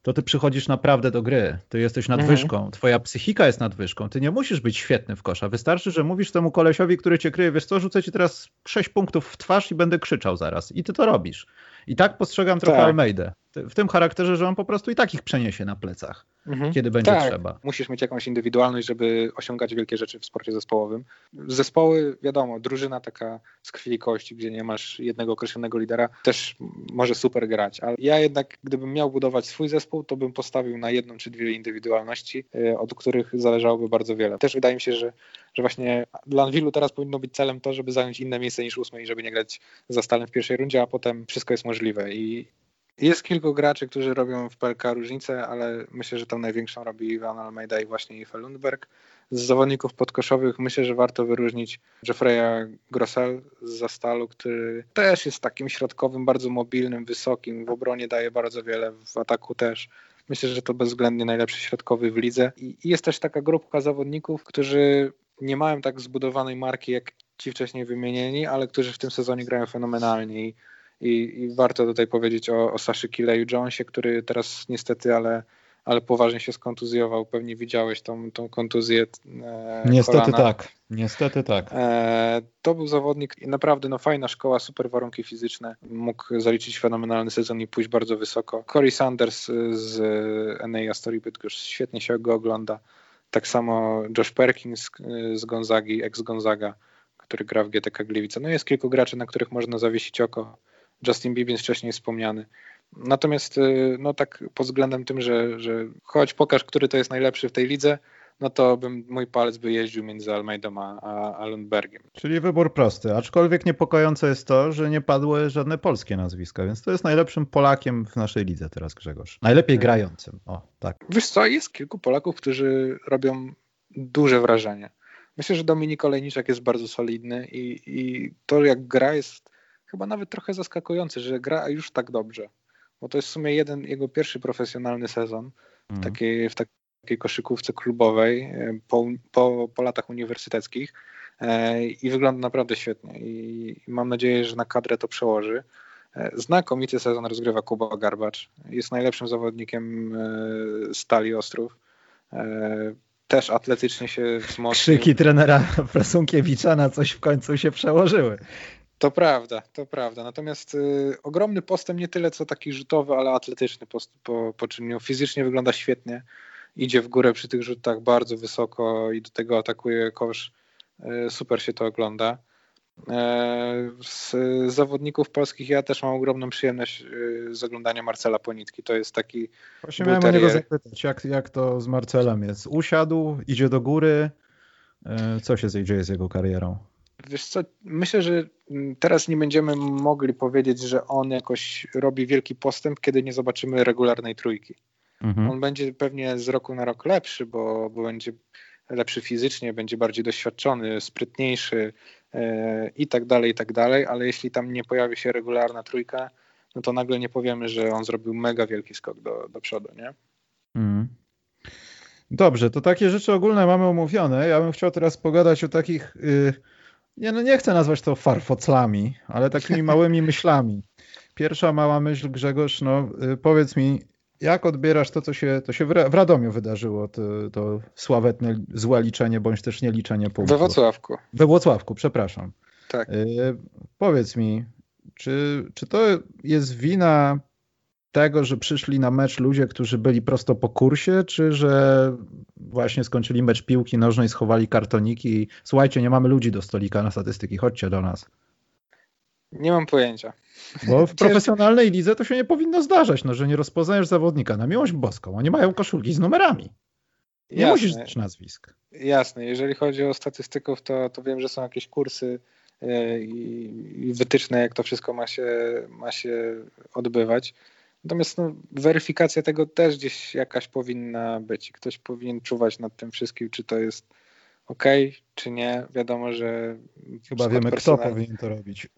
to ty przychodzisz naprawdę do gry. Ty jesteś nadwyżką, mhm. twoja psychika jest nadwyżką. Ty nie musisz być świetny w kosza. Wystarczy, że mówisz temu kolesiowi, który cię kryje, wiesz co, rzucę ci teraz sześć punktów w twarz i będę krzyczał zaraz. I ty to robisz. I tak postrzegam trochę tak. Almeidę. W tym charakterze, że on po prostu i tak ich przeniesie na plecach, mhm. kiedy będzie tak. trzeba. Musisz mieć jakąś indywidualność, żeby osiągać wielkie rzeczy w sporcie zespołowym. Zespoły, wiadomo, drużyna taka z krwi i kości, gdzie nie masz jednego określonego lidera, też może super grać. Ale ja jednak, gdybym miał budować swój zespół, to bym postawił na jedną czy dwie indywidualności, e, od których zależałoby bardzo wiele. Też wydaje mi się, że, że właśnie dla Anwilu teraz powinno być celem to, żeby zająć inne miejsce niż ósme i żeby nie grać za Stalem w pierwszej rundzie, a potem wszystko jest możliwe. I jest kilku graczy, którzy robią w PLK różnicę, ale myślę, że tam największą robi Iwan Almeida i właśnie Ife Lundberg. Z zawodników podkoszowych myślę, że warto wyróżnić Jeffreya Grossel z Zastalu, który też jest takim środkowym, bardzo mobilnym, wysokim, w obronie daje bardzo wiele, w ataku też. Myślę, że to bezwzględnie najlepszy środkowy w lidze. I jest też taka grupka zawodników, którzy nie mają tak zbudowanej marki jak ci wcześniej wymienieni, ale którzy w tym sezonie grają fenomenalnie. I i, i warto tutaj powiedzieć o, o Saszy Kileju Jonesie, który teraz niestety, ale, ale poważnie się skontuzjował. Pewnie widziałeś tą, tą kontuzję. E, niestety kolana. tak. Niestety tak. E, to był zawodnik, naprawdę no, fajna szkoła, super warunki fizyczne. Mógł zaliczyć fenomenalny sezon i pójść bardzo wysoko. Corey Sanders z NA Story Bydgoszcz, świetnie się go ogląda. Tak samo Josh Perkins z Gonzagi, ex-Gonzaga, który gra w GTK Gliwice. No jest kilku graczy, na których można zawiesić oko. Justin Bibbins wcześniej wspomniany. Natomiast y, no tak pod względem tym, że, że choć pokaż, który to jest najlepszy w tej lidze, no to bym, mój palec by jeździł między Almeidą a, a Lundbergiem. Czyli wybór prosty, aczkolwiek niepokojące jest to, że nie padły żadne polskie nazwiska, więc to jest najlepszym Polakiem w naszej lidze teraz Grzegorz. Najlepiej tak. grającym, o tak. Wiesz co, jest kilku Polaków, którzy robią duże wrażenie. Myślę, że Dominik Olejniczak jest bardzo solidny i, i to jak gra jest chyba nawet trochę zaskakujący, że gra już tak dobrze. Bo to jest w sumie jeden jego pierwszy profesjonalny sezon w, mhm. takiej, w takiej koszykówce klubowej e, po, po, po latach uniwersyteckich e, i wygląda naprawdę świetnie. I mam nadzieję, że na kadrę to przełoży. E, znakomity sezon rozgrywa Kuba Garbacz. Jest najlepszym zawodnikiem Stali Ostrów. Też atletycznie się wzmocnił. Krzyki trenera Prasunkiewicza na coś w końcu się przełożyły. To prawda, to prawda. Natomiast y, ogromny postęp nie tyle co taki rzutowy, ale atletyczny post, po, poczynił. Fizycznie wygląda świetnie. Idzie w górę przy tych rzutach bardzo wysoko i do tego atakuje kosz. Y, super się to ogląda. E, z zawodników polskich ja też mam ogromną przyjemność y, z oglądania Marcela Ponitki. To jest taki. Właśnie miałem o niego zapytać, jak, jak to z Marcelem jest? Usiadł, idzie do góry. E, co się dzieje z jego karierą? Wiesz co, myślę, że teraz nie będziemy mogli powiedzieć, że on jakoś robi wielki postęp, kiedy nie zobaczymy regularnej trójki. Mhm. On będzie pewnie z roku na rok lepszy, bo, bo będzie lepszy fizycznie, będzie bardziej doświadczony, sprytniejszy e, i tak dalej, i tak dalej, ale jeśli tam nie pojawi się regularna trójka, no to nagle nie powiemy, że on zrobił mega wielki skok do, do przodu, nie? Mhm. Dobrze, to takie rzeczy ogólne mamy omówione. Ja bym chciał teraz pogadać o takich... Yy nie, no nie chcę nazwać to farfoclami, ale takimi małymi myślami. Pierwsza mała myśl, Grzegorz, no y, powiedz mi, jak odbierasz to, co się, to się w Radomiu wydarzyło, to, to sławetne złe liczenie, bądź też nie liczenie punktów? We Włocławku. We Włocławku, przepraszam. Tak. Y, powiedz mi, czy, czy to jest wina tego, że przyszli na mecz ludzie, którzy byli prosto po kursie, czy że właśnie skończyli mecz piłki nożnej, schowali kartoniki i słuchajcie, nie mamy ludzi do stolika na statystyki, chodźcie do nas. Nie mam pojęcia. Bo w profesjonalnej lidze to się nie powinno zdarzać, no, że nie rozpoznajesz zawodnika na miłość boską. Oni mają koszulki z numerami. Nie Jasne. musisz znać nazwisk. Jasne, jeżeli chodzi o statystyków, to, to wiem, że są jakieś kursy e, i, i wytyczne, jak to wszystko ma się, ma się odbywać. Natomiast no, weryfikacja tego też gdzieś jakaś powinna być. Ktoś powinien czuwać nad tym wszystkim, czy to jest ok, czy nie. Wiadomo, że. Chyba wiemy, kto powinien to robić.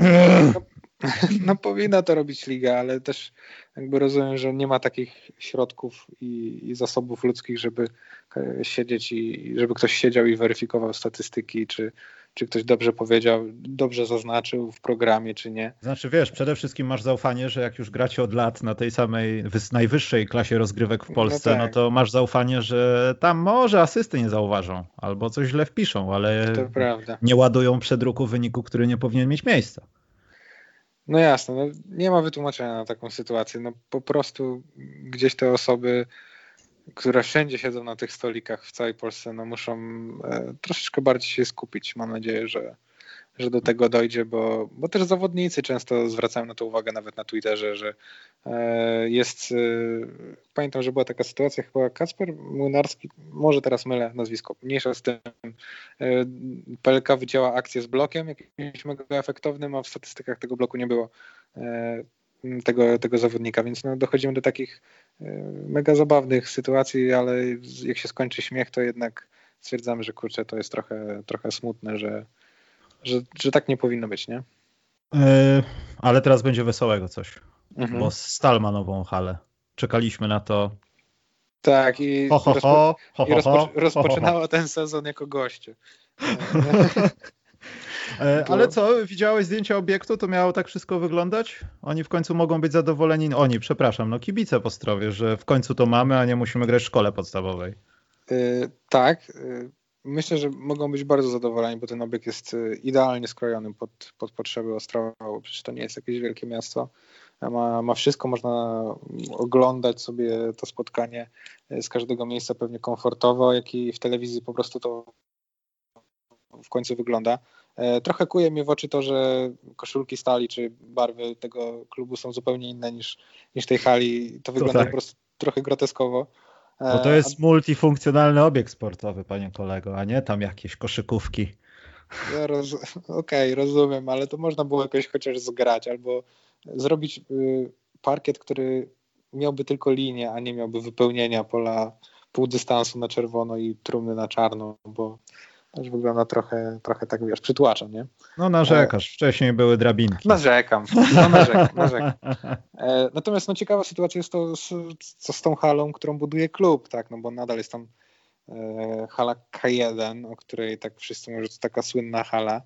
No, no, powinna to robić liga, ale też jakby rozumiem, że nie ma takich środków i, i zasobów ludzkich, żeby e, siedzieć i żeby ktoś siedział i weryfikował statystyki, czy, czy ktoś dobrze powiedział, dobrze zaznaczył w programie, czy nie. Znaczy wiesz, przede wszystkim masz zaufanie, że jak już gracie od lat na tej samej najwyższej klasie rozgrywek w no Polsce, no, tak. no to masz zaufanie, że tam może asysty nie zauważą, albo coś źle wpiszą, ale nie ładują przedruku wyniku, który nie powinien mieć miejsca. No jasne, no nie ma wytłumaczenia na taką sytuację. No po prostu gdzieś te osoby które wszędzie siedzą na tych stolikach w całej Polsce, no muszą e, troszeczkę bardziej się skupić. Mam nadzieję, że, że do tego dojdzie, bo, bo też zawodnicy często zwracają na to uwagę nawet na Twitterze, że e, jest, e, pamiętam, że była taka sytuacja, chyba Kacper Młynarski, może teraz mylę nazwisko, mniejsza z tym, PLK wycięła akcję z blokiem jakimś mega efektownym, a w statystykach tego bloku nie było. E, tego, tego zawodnika, więc no, dochodzimy do takich e, mega zabawnych sytuacji, ale jak się skończy śmiech, to jednak stwierdzamy, że kurczę, to jest trochę, trochę smutne, że, że, że tak nie powinno być, nie? Yy, ale teraz będzie wesołego coś, mhm. bo Stal ma nową halę. Czekaliśmy na to. Tak, i, ho, ho, ho, rozpo, i rozpo, rozpoczynała ten sezon jako goście. E, ale co, widziałeś zdjęcia obiektu? To miało tak wszystko wyglądać? Oni w końcu mogą być zadowoleni. Oni, przepraszam, no kibice po strowie, że w końcu to mamy, a nie musimy grać w szkole podstawowej. Yy, tak. Yy, myślę, że mogą być bardzo zadowoleni, bo ten obiekt jest idealnie skrojony pod, pod potrzeby Ostrowa, bo przecież to nie jest jakieś wielkie miasto. Ma, ma wszystko, można oglądać sobie to spotkanie z każdego miejsca pewnie komfortowo, jak i w telewizji po prostu to w końcu wygląda. E, trochę kuje mnie w oczy to, że koszulki stali czy barwy tego klubu są zupełnie inne niż, niż tej hali. To wygląda to tak. po prostu trochę groteskowo. Bo to jest e, multifunkcjonalny obiekt sportowy, panie kolego, a nie tam jakieś koszykówki. Ja roz... Okej, okay, rozumiem, ale to można było jakoś chociaż zgrać albo zrobić y, parkiet, który miałby tylko linię, a nie miałby wypełnienia pola pół dystansu na czerwono i trumny na czarno, bo też wygląda trochę, trochę tak, wiesz, przytłacza, nie? No narzekasz, e... wcześniej były drabinki. Narzekam, no narzekam, narzekam. E, natomiast no ciekawa sytuacja jest to, z, co z tą halą, którą buduje klub, tak, no bo nadal jest tam e, hala K1, o której tak wszyscy mówią, że to taka słynna hala.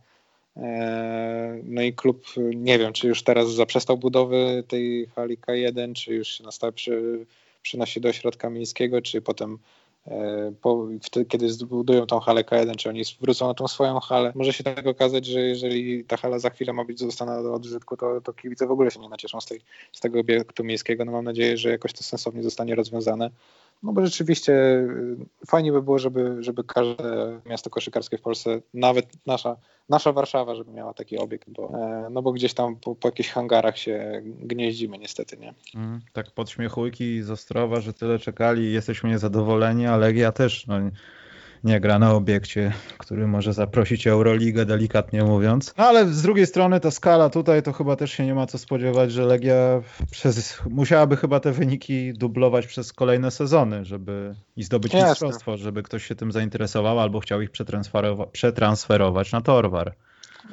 E, no i klub, nie wiem, czy już teraz zaprzestał budowy tej hali K1, czy już się na stałe przy, przynosi do środka miejskiego, czy potem po, wtedy, kiedy zbudują tą halę K1, czy oni wrócą na tą swoją halę. Może się tak okazać, że jeżeli ta hala za chwilę ma być zostana do odżytku, to, to kibice w ogóle się nie nacieszą z, tej, z tego obiektu miejskiego. No mam nadzieję, że jakoś to sensownie zostanie rozwiązane. No bo rzeczywiście y, fajnie by było, żeby, żeby każde miasto koszykarskie w Polsce, nawet nasza, nasza Warszawa, żeby miała taki obiekt, bo, e, no bo gdzieś tam po, po jakichś hangarach się gnieździmy niestety, nie? Mm, tak podśmiechujki z Ostrowa, że tyle czekali jesteśmy niezadowoleni, a Legia też, no, nie gra na obiekcie, który może zaprosić Euroligę, delikatnie mówiąc. No ale z drugiej strony ta skala tutaj to chyba też się nie ma co spodziewać, że Legia przez, musiałaby chyba te wyniki dublować przez kolejne sezony, żeby i zdobyć Jasne. mistrzostwo, żeby ktoś się tym zainteresował albo chciał ich przetransferować, przetransferować na Torwar.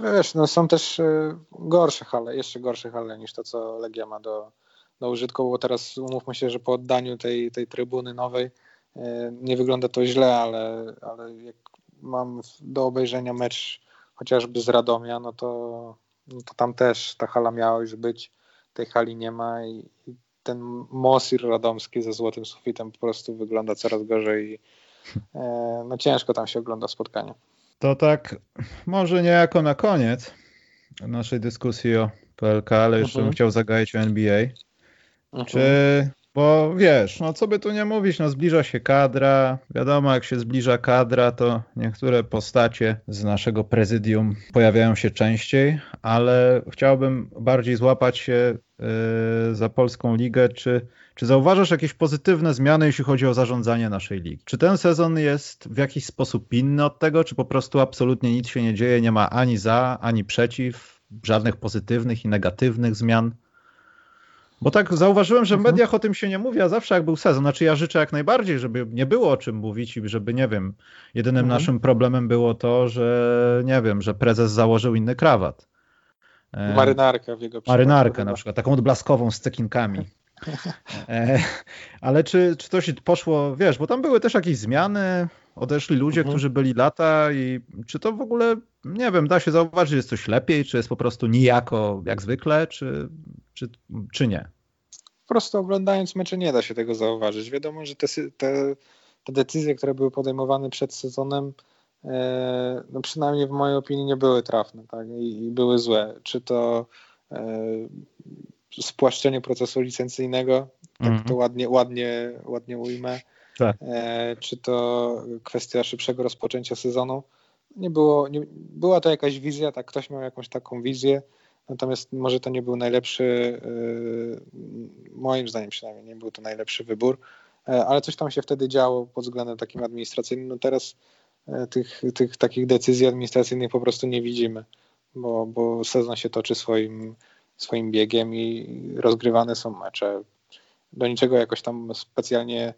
Wiesz, no są też y, gorsze hale, jeszcze gorsze hale niż to, co Legia ma do, do użytku, bo teraz umówmy się, że po oddaniu tej, tej trybuny nowej E, nie wygląda to źle, ale, ale jak mam do obejrzenia mecz chociażby z Radomia, no to, no to tam też ta hala miała już być, tej hali nie ma i, i ten Mosir radomski ze złotym sufitem po prostu wygląda coraz gorzej i e, no ciężko tam się ogląda spotkanie. To tak, może niejako na koniec naszej dyskusji o PLK, ale jeszcze mhm. bym chciał zagaić o NBA. Mhm. Czy bo wiesz, no co by tu nie mówić, no zbliża się kadra. Wiadomo, jak się zbliża kadra, to niektóre postacie z naszego prezydium pojawiają się częściej, ale chciałbym bardziej złapać się yy, za polską ligę. Czy, czy zauważasz jakieś pozytywne zmiany, jeśli chodzi o zarządzanie naszej ligi? Czy ten sezon jest w jakiś sposób inny od tego, czy po prostu absolutnie nic się nie dzieje, nie ma ani za, ani przeciw, żadnych pozytywnych i negatywnych zmian? Bo tak zauważyłem, że w mhm. mediach o tym się nie mówi, a zawsze jak był sezon. Znaczy ja życzę jak najbardziej, żeby nie było o czym mówić i żeby, nie wiem, jedynym mhm. naszym problemem było to, że, nie wiem, że prezes założył inny krawat. E, marynarkę w jego Marynarkę na przykład, taką odblaskową z cekinkami. E, ale czy, czy to się poszło, wiesz, bo tam były też jakieś zmiany, odeszli ludzie, mhm. którzy byli lata i czy to w ogóle, nie wiem, da się zauważyć, że jest coś lepiej, czy jest po prostu nijako jak zwykle, czy, czy, czy nie? Po prostu oglądając mecze nie da się tego zauważyć. Wiadomo, że te, te, te decyzje, które były podejmowane przed sezonem, e, no przynajmniej w mojej opinii nie były trafne tak? I, i były złe. Czy to e, spłaszczenie procesu licencyjnego, tak mm -hmm. to ładnie, ładnie, ładnie ujmę, tak. E, czy to kwestia szybszego rozpoczęcia sezonu. Nie było, nie, była to jakaś wizja, tak, ktoś miał jakąś taką wizję, natomiast może to nie był najlepszy, e, moim zdaniem przynajmniej, nie był to najlepszy wybór, e, ale coś tam się wtedy działo pod względem takim administracyjnym. No teraz tych, tych takich decyzji administracyjnych po prostu nie widzimy, bo, bo sezon się toczy swoim, swoim biegiem i rozgrywane są mecze. Do niczego jakoś tam specjalnie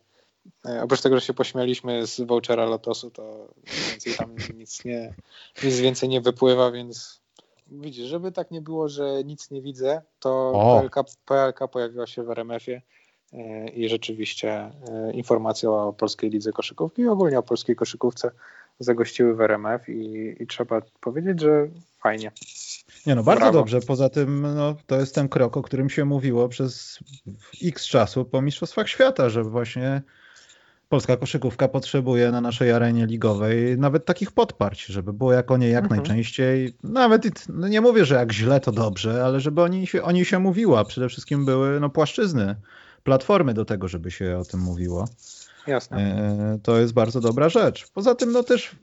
E, oprócz tego, że się pośmialiśmy z vouchera Lotosu, to więcej tam nic, nie, nic więcej nie wypływa, więc widzisz, żeby tak nie było, że nic nie widzę, to PLK, PLK pojawiła się w RMF-ie e, i rzeczywiście e, informacje o polskiej lidze koszykówki i ogólnie o polskiej koszykówce zagościły w RMF i, i trzeba powiedzieć, że fajnie. Nie no, bardzo Brawo. dobrze. Poza tym no, to jest ten krok, o którym się mówiło przez x czasu po Mistrzostwach Świata, że właśnie polska koszykówka potrzebuje na naszej arenie ligowej nawet takich podparć, żeby było jak o niej jak mhm. najczęściej. Nawet no nie mówię, że jak źle to dobrze, ale żeby oni się, oni się mówiło, a przede wszystkim były no, płaszczyzny, platformy do tego, żeby się o tym mówiło. Jasne. E, to jest bardzo dobra rzecz. Poza tym, no też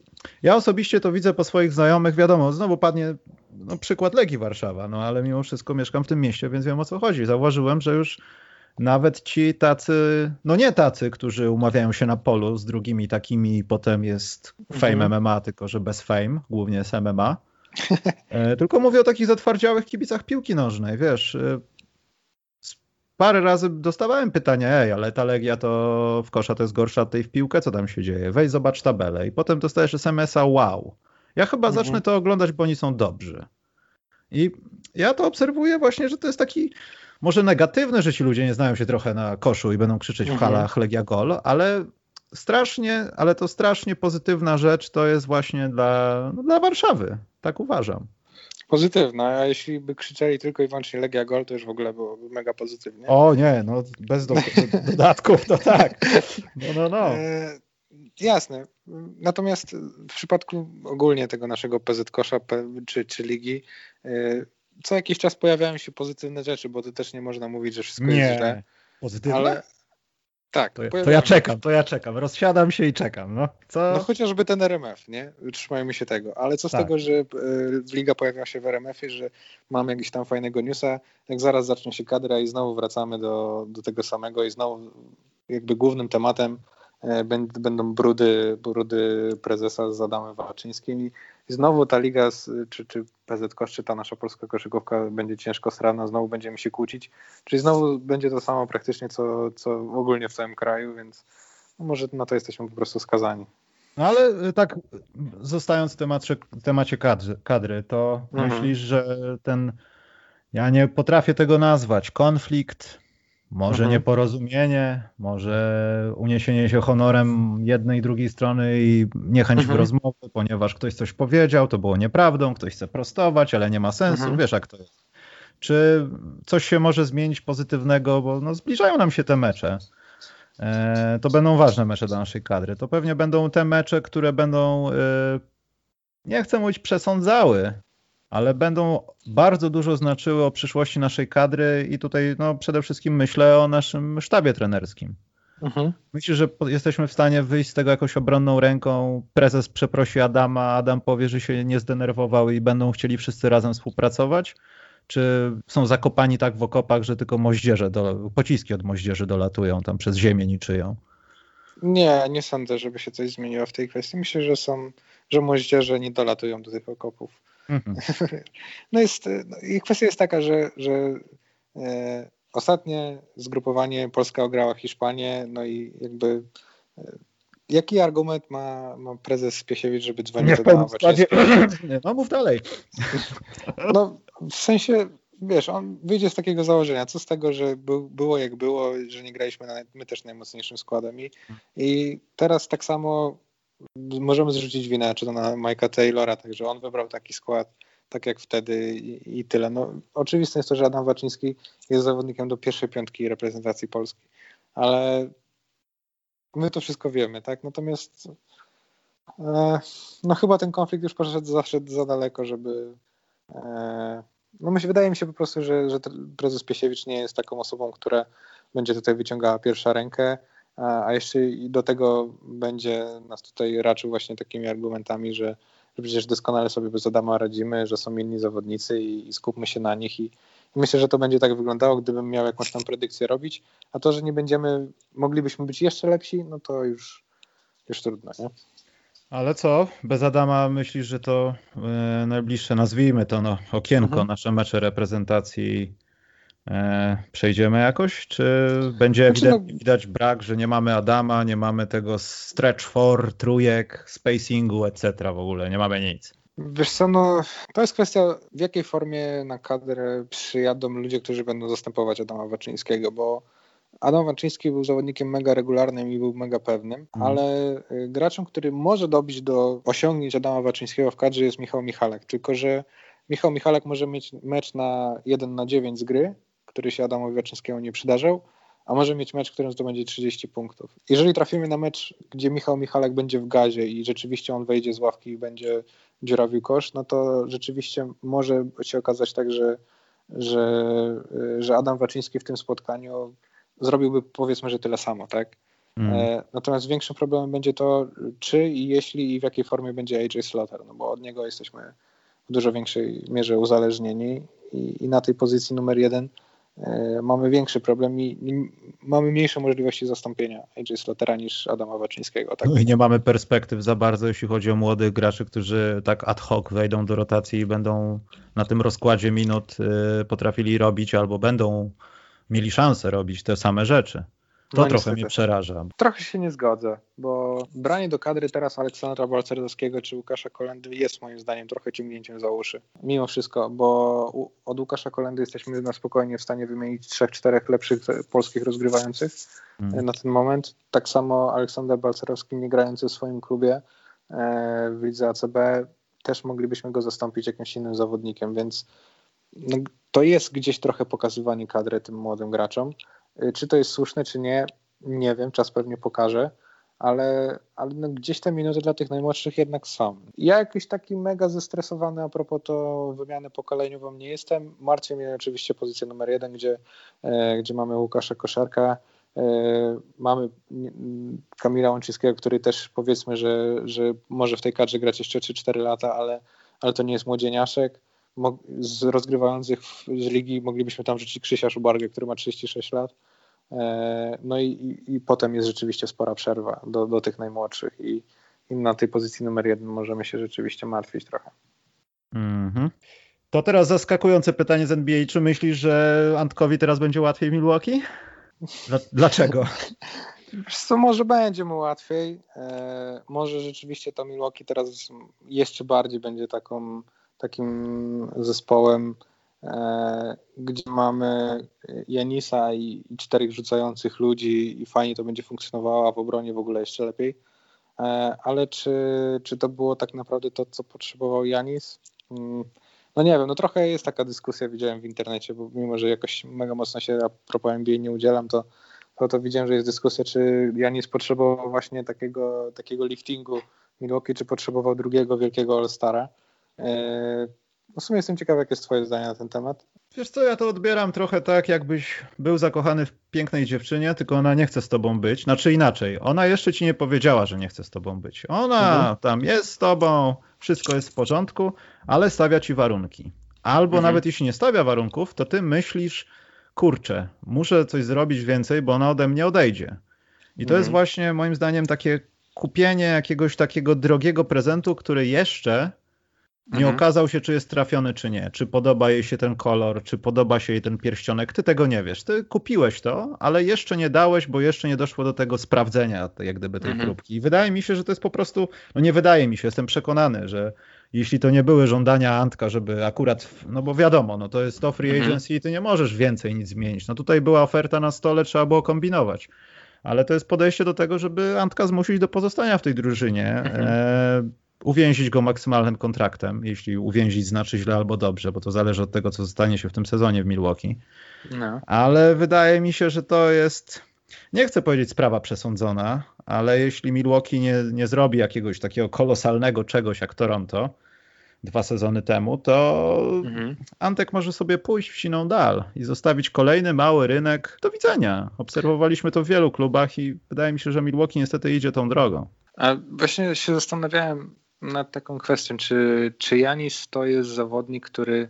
ja osobiście to widzę po swoich znajomych, wiadomo, znowu padnie no, przykład Legii Warszawa, no ale mimo wszystko mieszkam w tym mieście, więc wiem o co chodzi. Zauważyłem, że już nawet ci tacy, no nie tacy, którzy umawiają się na polu z drugimi takimi, potem jest fame mhm. MMA, tylko że bez fame, głównie z MMA. E, tylko mówię o takich zatwardziałych kibicach piłki nożnej, wiesz. E, parę razy dostawałem pytania, ej, ale ta Legia to w kosza to jest gorsza od tej w piłkę, co tam się dzieje? Weź zobacz tabelę i potem dostajesz SMS-a, wow. Ja chyba mhm. zacznę to oglądać, bo oni są dobrzy. I ja to obserwuję właśnie, że to jest taki może negatywne, że ci ludzie nie znają się trochę na koszu i będą krzyczeć w mhm. halach Legia Gol, ale strasznie, ale to strasznie pozytywna rzecz to jest właśnie dla, no, dla Warszawy. Tak uważam. Pozytywna, a jeśli by krzyczeli tylko i wyłącznie Legia Gol, to już w ogóle byłoby mega pozytywnie. O nie, no bez do, dodatków to tak. No, no, no. E, jasne. Natomiast w przypadku ogólnie tego naszego PZ Kosza czy, czy ligi, e, co jakiś czas pojawiają się pozytywne rzeczy, bo to też nie można mówić, że wszystko nie. jest źle. Pozytywne? Ale... Tak. To, to, ja czekam, to ja czekam. Rozsiadam się i czekam. No, co? no chociażby ten RMF, nie? Trzymajmy się tego. Ale co z tak. tego, że y, liga pojawiła się w RMF-ie, że mamy jakiś tam fajnego newsa, jak zaraz zacznie się kadra i znowu wracamy do, do tego samego i znowu jakby głównym tematem e, będą brudy, brudy prezesa z Adamem Waczyńskim i znowu ta liga, czy, czy PZ Kosz, czy ta nasza polska koszykówka będzie ciężko strana, znowu będziemy się kłócić, czyli znowu będzie to samo praktycznie, co, co ogólnie w całym kraju, więc no może na to jesteśmy po prostu skazani. No ale y, tak, zostając w temacie, temacie kadry, kadry to mhm. myślisz, że ten, ja nie potrafię tego nazwać, konflikt może mhm. nieporozumienie, może uniesienie się honorem jednej i drugiej strony i niechęć mhm. w rozmowy, ponieważ ktoś coś powiedział, to było nieprawdą, ktoś chce prostować, ale nie ma sensu, mhm. wiesz jak to jest. Czy coś się może zmienić pozytywnego, bo no, zbliżają nam się te mecze. E, to będą ważne mecze dla naszej kadry. To pewnie będą te mecze, które będą, e, nie chcę mówić przesądzały, ale będą bardzo dużo znaczyły o przyszłości naszej kadry i tutaj no, przede wszystkim myślę o naszym sztabie trenerskim. Mhm. Myślę, że jesteśmy w stanie wyjść z tego jakąś obronną ręką. Prezes przeprosi Adama, Adam powie, że się nie zdenerwował i będą chcieli wszyscy razem współpracować? Czy są zakopani tak w okopach, że tylko moździerze, do, pociski od moździerzy dolatują tam przez ziemię niczyją? Nie, nie sądzę, żeby się coś zmieniło w tej kwestii. Myślę, że są, że moździerze nie dolatują do tych okopów. Mhm. No jest, no i kwestia jest taka, że, że e, ostatnie zgrupowanie Polska ograła Hiszpanię, no i jakby e, jaki argument ma, ma prezes Piesiewicz, żeby dzwonić do Adama No mów dalej. No w sensie, wiesz, on wyjdzie z takiego założenia, co z tego, że był, było jak było, że nie graliśmy na, my też najmocniejszym składem i, i teraz tak samo możemy zrzucić winę, czy to na Mike'a Taylora, także on wybrał taki skład, tak jak wtedy i, i, tyle. No, oczywiste jest to, że Adam Waczyński jest zawodnikiem do pierwszej piątki reprezentacji Polski, ale my to wszystko wiemy, tak? Natomiast e, no chyba ten konflikt już poszedł zawsze za daleko, żeby e, no myślę, wydaje mi się po prostu, że, że prezes Piesiewicz nie jest taką osobą, która będzie tutaj wyciągała pierwsza rękę, a jeszcze do tego będzie nas tutaj raczył właśnie takimi argumentami, że, że przecież doskonale sobie bez Adama radzimy, że są inni zawodnicy i, i skupmy się na nich i, i myślę, że to będzie tak wyglądało, gdybym miał jakąś tam predykcję robić, a to, że nie będziemy, moglibyśmy być jeszcze lepsi, no to już, już trudno, nie? Ale co? Bez Adama myślisz, że to e, najbliższe, nazwijmy to no, okienko, mhm. nasze mecze reprezentacji przejdziemy jakoś? Czy będzie znaczy, ewidentnie no... widać brak, że nie mamy Adama, nie mamy tego stretch for, trójek, spacingu, etc. w ogóle, nie mamy nic? Wiesz co, no to jest kwestia w jakiej formie na kadrę przyjadą ludzie, którzy będą zastępować Adama Waczyńskiego, bo Adam Waczyński był zawodnikiem mega regularnym i był mega pewnym, mhm. ale y, graczem, który może dobić do osiągnięć Adama Waczyńskiego w kadrze jest Michał Michalek, tylko że Michał Michalek może mieć mecz na 1 na 9 z gry, który się Adamowi Waczyńskiemu nie przydarzał, a może mieć mecz, w którym zdobędzie 30 punktów. Jeżeli trafimy na mecz, gdzie Michał Michalek będzie w gazie i rzeczywiście on wejdzie z ławki i będzie dziurawił kosz, no to rzeczywiście może się okazać tak, że, że, że Adam Waczyński w tym spotkaniu zrobiłby powiedzmy, że tyle samo, tak? Mm. Natomiast większym problemem będzie to, czy i jeśli i w jakiej formie będzie AJ Slaughter, no bo od niego jesteśmy w dużo większej mierze uzależnieni i, i na tej pozycji numer jeden e, mamy większy problem i, mamy mniejsze możliwości zastąpienia AJ Slaughtera niż Adama Waczyńskiego. Tak? No i nie mamy perspektyw za bardzo, jeśli chodzi o młodych graczy, którzy tak ad hoc wejdą do rotacji i będą na tym rozkładzie minut y, potrafili robić albo będą mieli szansę robić te same rzeczy. To no, trochę niestety. mnie przeraża. Trochę się nie zgodzę, bo branie do kadry teraz Aleksandra Balcerzowskiego czy Łukasza Kolendy jest moim zdaniem trochę ciągnięciem za uszy. Mimo wszystko, bo od Łukasza Kolendy jesteśmy na spokojnie w stanie wymienić trzech, czterech lepszych polskich rozgrywających hmm. na ten moment. Tak samo Aleksander Balcerowski nie grający w swoim klubie e, w lidze ACB też moglibyśmy go zastąpić jakimś innym zawodnikiem, więc no, to jest gdzieś trochę pokazywanie kadry tym młodym graczom. Y, czy to jest słuszne, czy nie, nie wiem, czas pewnie pokaże, ale, ale no gdzieś te minuty dla tych najmłodszych jednak są. Ja jakiś taki mega zestresowany a propos to wymiany pokoleniową nie jestem. Marcin mnie oczywiście pozycję numer jeden, gdzie, e, gdzie mamy Łukasza Koszarka, e, mamy Kamila Łączyskiego, który też powiedzmy, że, że może w tej kadrze grać jeszcze 3-4 lata, ale, ale to nie jest młodzieniaszek z rozgrywających z ligi moglibyśmy tam rzucić Krzysia Szubargę, który ma 36 lat. E, no i, i, i, potem jest rzeczywiście spora przerwa do, do tych najmłodszych i, i na tej pozycji numer jeden możemy się rzeczywiście martwić trochę. Mm -hmm. To teraz zaskakujące pytanie z NBA. Czy myślisz, że Antkowi teraz będzie łatwiej w Milwaukee? Dlaczego? co, może będzie mu łatwiej. E, może rzeczywiście to Milwaukee teraz jeszcze bardziej będzie taką takim zespołem, e, gdzie mamy Janisa i, i czterech rzucających ludzi i fajnie to będzie funkcjonowało, a w obronie w ogóle jeszcze lepiej. E, ale czy, czy to było tak naprawdę to, co potrzebował Janis? Mm, no nie wiem, no trochę jest taka dyskusja, widziałem w internecie, bo mimo, że jakoś mega mocno się a propos NBA nie udzielam, to, to, to widziałem, że jest dyskusja, czy Janis potrzebował właśnie takiego, takiego liftingu Milwaukee, czy potrzebował drugiego wielkiego All-Stara. E, w sumie jestem ciekaw, jakie jest twoje zdanie na ten temat. Wiesz co, ja to odbieram trochę tak, jakbyś był zakochany w pięknej dziewczynie, tylko ona nie chce z tobą być. Znaczy inaczej, ona jeszcze ci nie powiedziała, że nie chce z tobą być. Ona mhm. tam jest z tobą, wszystko jest w porządku, ale stawia ci warunki. Albo mhm. nawet jeśli nie stawia warunków, to ty myślisz, kurczę, muszę coś zrobić więcej, bo ona ode mnie odejdzie. I to mhm. jest właśnie moim zdaniem takie kupienie jakiegoś takiego drogiego prezentu, który jeszcze nie mhm. okazał się, czy jest trafiony, czy nie. Czy podoba jej się ten kolor, czy podoba się jej ten pierścionek. Ty tego nie wiesz. Ty kupiłeś to, ale jeszcze nie dałeś, bo jeszcze nie doszło do tego sprawdzenia, jak gdyby tej mhm. próbki. I wydaje mi się, że to jest po prostu, no nie wydaje mi się, jestem przekonany, że jeśli to nie były żądania Antka, żeby akurat, no bo wiadomo, no to jest to free mhm. agency i ty nie możesz więcej nic zmienić. No tutaj była oferta na stole, trzeba było kombinować. Ale to jest podejście do tego, żeby Antka zmusić do pozostania w tej drużynie. Mhm. E, uwięzić go maksymalnym kontraktem, jeśli uwięzić znaczy źle albo dobrze, bo to zależy od tego, co stanie się w tym sezonie w Milwaukee. No. Ale wydaje mi się, że to jest, nie chcę powiedzieć sprawa przesądzona, ale jeśli Milwaukee nie, nie zrobi jakiegoś takiego kolosalnego czegoś jak Toronto dwa sezony temu, to mhm. Antek może sobie pójść w siną dal i zostawić kolejny mały rynek. Do widzenia. Obserwowaliśmy to w wielu klubach i wydaje mi się, że Milwaukee niestety idzie tą drogą. A właśnie się zastanawiałem, nad taką kwestią, czy, czy Janis to jest zawodnik, który,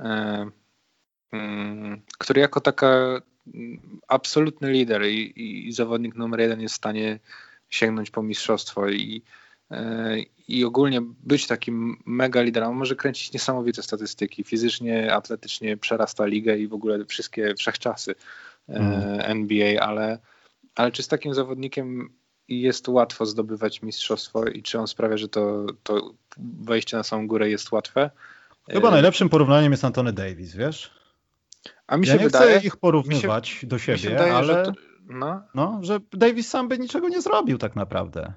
e, mm, który jako taka absolutny lider i, i, zawodnik numer jeden jest w stanie sięgnąć po mistrzostwo i, e, i ogólnie być takim mega liderem. może kręcić niesamowite statystyki. Fizycznie, atletycznie przerasta ligę i w ogóle wszystkie wszechczasy e, mm. NBA, ale, ale czy z takim zawodnikiem jest łatwo zdobywać mistrzostwo i czy on sprawia, że to, to wejście na samą górę jest łatwe? Chyba e, najlepszym porównaniem jest Antony Davis, wiesz? A mi się ja nie wydaje, chcę ich porównywać się, do siebie, wydaje, ale że, to, no. No, że Davis sam by niczego nie zrobił tak naprawdę.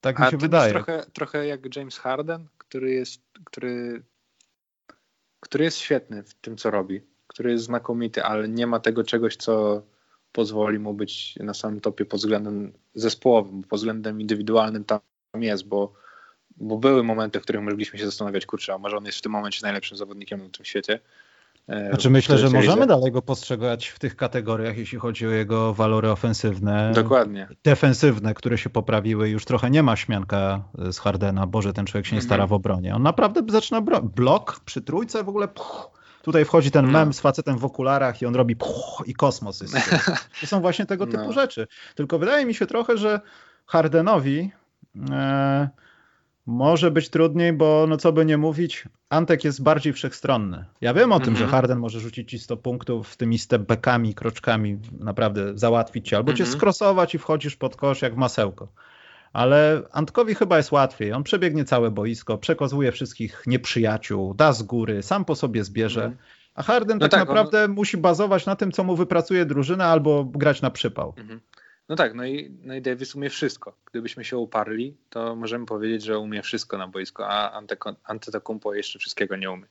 Tak mi się wydaje. Trochę, trochę jak James Harden, który jest, który, który jest świetny w tym, co robi, który jest znakomity, ale nie ma tego czegoś, co pozwoli mu być na samym topie pod względem zespołowym, pod względem indywidualnym tam jest, bo, bo były momenty, w których mogliśmy się zastanawiać, kurczę, a może on jest w tym momencie najlepszym zawodnikiem na tym świecie. E, znaczy myślę, że możemy dalej go postrzegać w tych kategoriach, jeśli chodzi o jego walory ofensywne. Dokładnie. Defensywne, które się poprawiły. Już trochę nie ma śmianka z Hardena. Boże, ten człowiek się nie stara mhm. w obronie. On naprawdę zaczyna blok przy trójce w ogóle puch, Tutaj wchodzi ten no. mem z facetem w okularach i on robi puch, i kosmos jest. To są właśnie tego typu no. rzeczy. Tylko wydaje mi się trochę, że Hardenowi e, może być trudniej, bo no co by nie mówić, Antek jest bardziej wszechstronny. Ja wiem o tym, mm -hmm. że mhm. Harden może rzucić ci 100 punktów tymi stepbackami, kroczkami, naprawdę załatwić cię, albo mm -hmm. cię mhm. skrosować i wchodzisz pod kosz jak masełko ale Antkowi chyba jest łatwiej. On przebiegnie całe boisko, przekozuje wszystkich nieprzyjaciół, da z góry, sam po sobie zbierze. Mhm. A Harden no tak, tak, naprawdę on... musi bazować na tym, co mu wypracuje drużyna, albo grać na przypał. Mhm. No tak, no i, no i Davis umie wszystko. Gdybyśmy się uparli, to możemy powiedzieć, że umie wszystko na boisku, a Antetokounmpo jeszcze wszystkiego nie umie.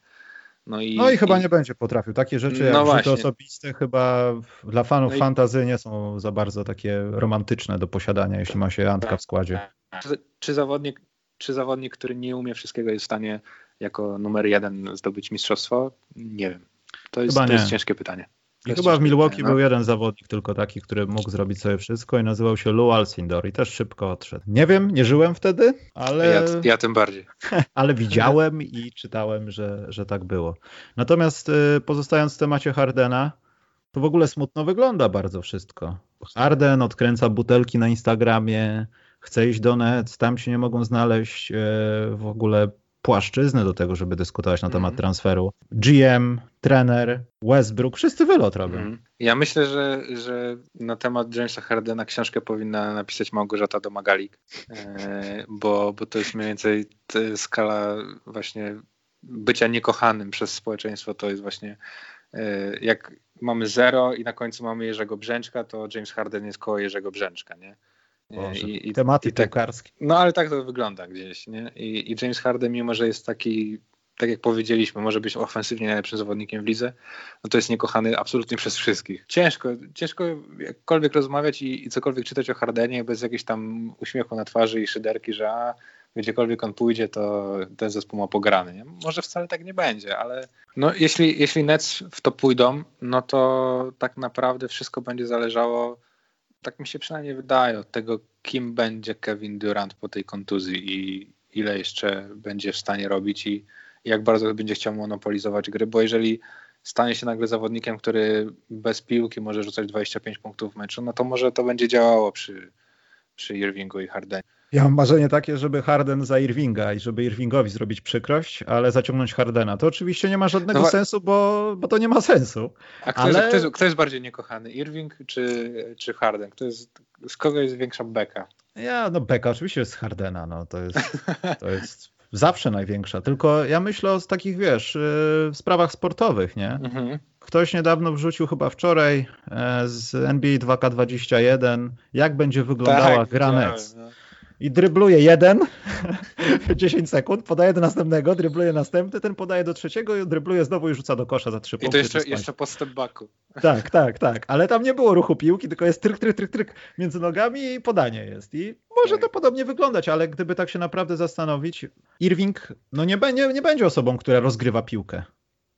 No i, no i chyba i... nie będzie potrafił. Takie rzeczy jak no osobiste chyba dla fanów no i... fantazy nie są za bardzo takie romantyczne do posiadania, jeśli ma się Antka w składzie. Czy, czy, zawodnik, czy zawodnik, który nie umie wszystkiego jest w stanie jako numer jeden zdobyć mistrzostwo? Nie wiem. To jest, to jest ciężkie pytanie. I chyba w Milwaukee no. był jeden zawodnik tylko taki, który mógł zrobić sobie wszystko i nazywał się Lou Alcindor i też szybko odszedł. Nie wiem, nie żyłem wtedy, ale... Ja, ja tym bardziej. ale widziałem i czytałem, że, że tak było. Natomiast y, pozostając w temacie Hardena, to w ogóle smutno wygląda bardzo wszystko. Harden odkręca butelki na Instagramie, chce iść do Nets, tam się nie mogą znaleźć y, w ogóle płaszczyznę do tego, żeby dyskutować na temat mm. transferu. GM, trener, Westbrook, wszyscy wylot robią. Mm. Ja myślę, że, że na temat Jamesa Hardena książkę powinna napisać Małgorzata Domagalik, e, bo, bo to jest mniej więcej skala właśnie bycia niekochanym przez społeczeństwo, to jest właśnie e, jak mamy zero i na końcu mamy Jerzego Brzęczka, to James Harden jest koło Jerzego Brzęczka, nie? Boże, I, i, tematy i tak, No ale tak to wygląda gdzieś, nie? I, I, James Harden, mimo że jest taki, tak jak powiedzieliśmy, może być ofensywnie najlepszym zawodnikiem w lidze, no to jest niekochany absolutnie przez wszystkich. Ciężko, ciężko jakkolwiek rozmawiać i, i cokolwiek czytać o Hardenie bez jakiegoś tam uśmiechu na twarzy i szyderki, że a, gdziekolwiek on pójdzie, to ten zespół ma pograny. Nie? Może wcale tak nie będzie, ale no, jeśli, jeśli Nets w to pójdą, no to tak naprawdę wszystko będzie zależało, tak mi się przynajmniej wydaje, od tego, kim będzie Kevin Durant po tej kontuzji i ile jeszcze będzie w stanie robić i jak bardzo będzie chciał monopolizować gry, bo jeżeli stanie się nagle zawodnikiem, który bez piłki może rzucać 25 punktów w meczu, no to może to będzie działało przy, przy Irvingu i Hardenie. Ja mam marzenie takie, żeby Harden za Irvinga i żeby Irvingowi zrobić przykrość, ale zaciągnąć Hardena. To oczywiście nie ma żadnego no, sensu, bo, bo to nie ma sensu. A kto, ale... jest, kto, jest, kto jest bardziej niekochany? Irving czy, czy Harden? Kto jest, z kogo jest większa beka? Ja, no beka oczywiście jest Hardena, no to jest, to jest zawsze największa. Tylko ja myślę o takich, wiesz, yy, sprawach sportowych, nie? Mhm. Ktoś niedawno wrzucił chyba wczoraj e, z NBA 2K21, jak będzie wyglądała tak, gra Nets. No i drybluje jeden 10 sekund, podaje do następnego, drybluje następny, ten podaje do trzeciego i drybluje znowu i rzuca do kosza za trzy punkty. I to jeszcze, jeszcze po step backu. Tak, tak, tak, ale tam nie było ruchu piłki, tylko jest tryk, tryk, tryk, tryk między nogami i podanie jest. I może tak. to podobnie wyglądać, ale gdyby tak się naprawdę zastanowić, Irving no nie, będzie, nie będzie osobą, która rozgrywa piłkę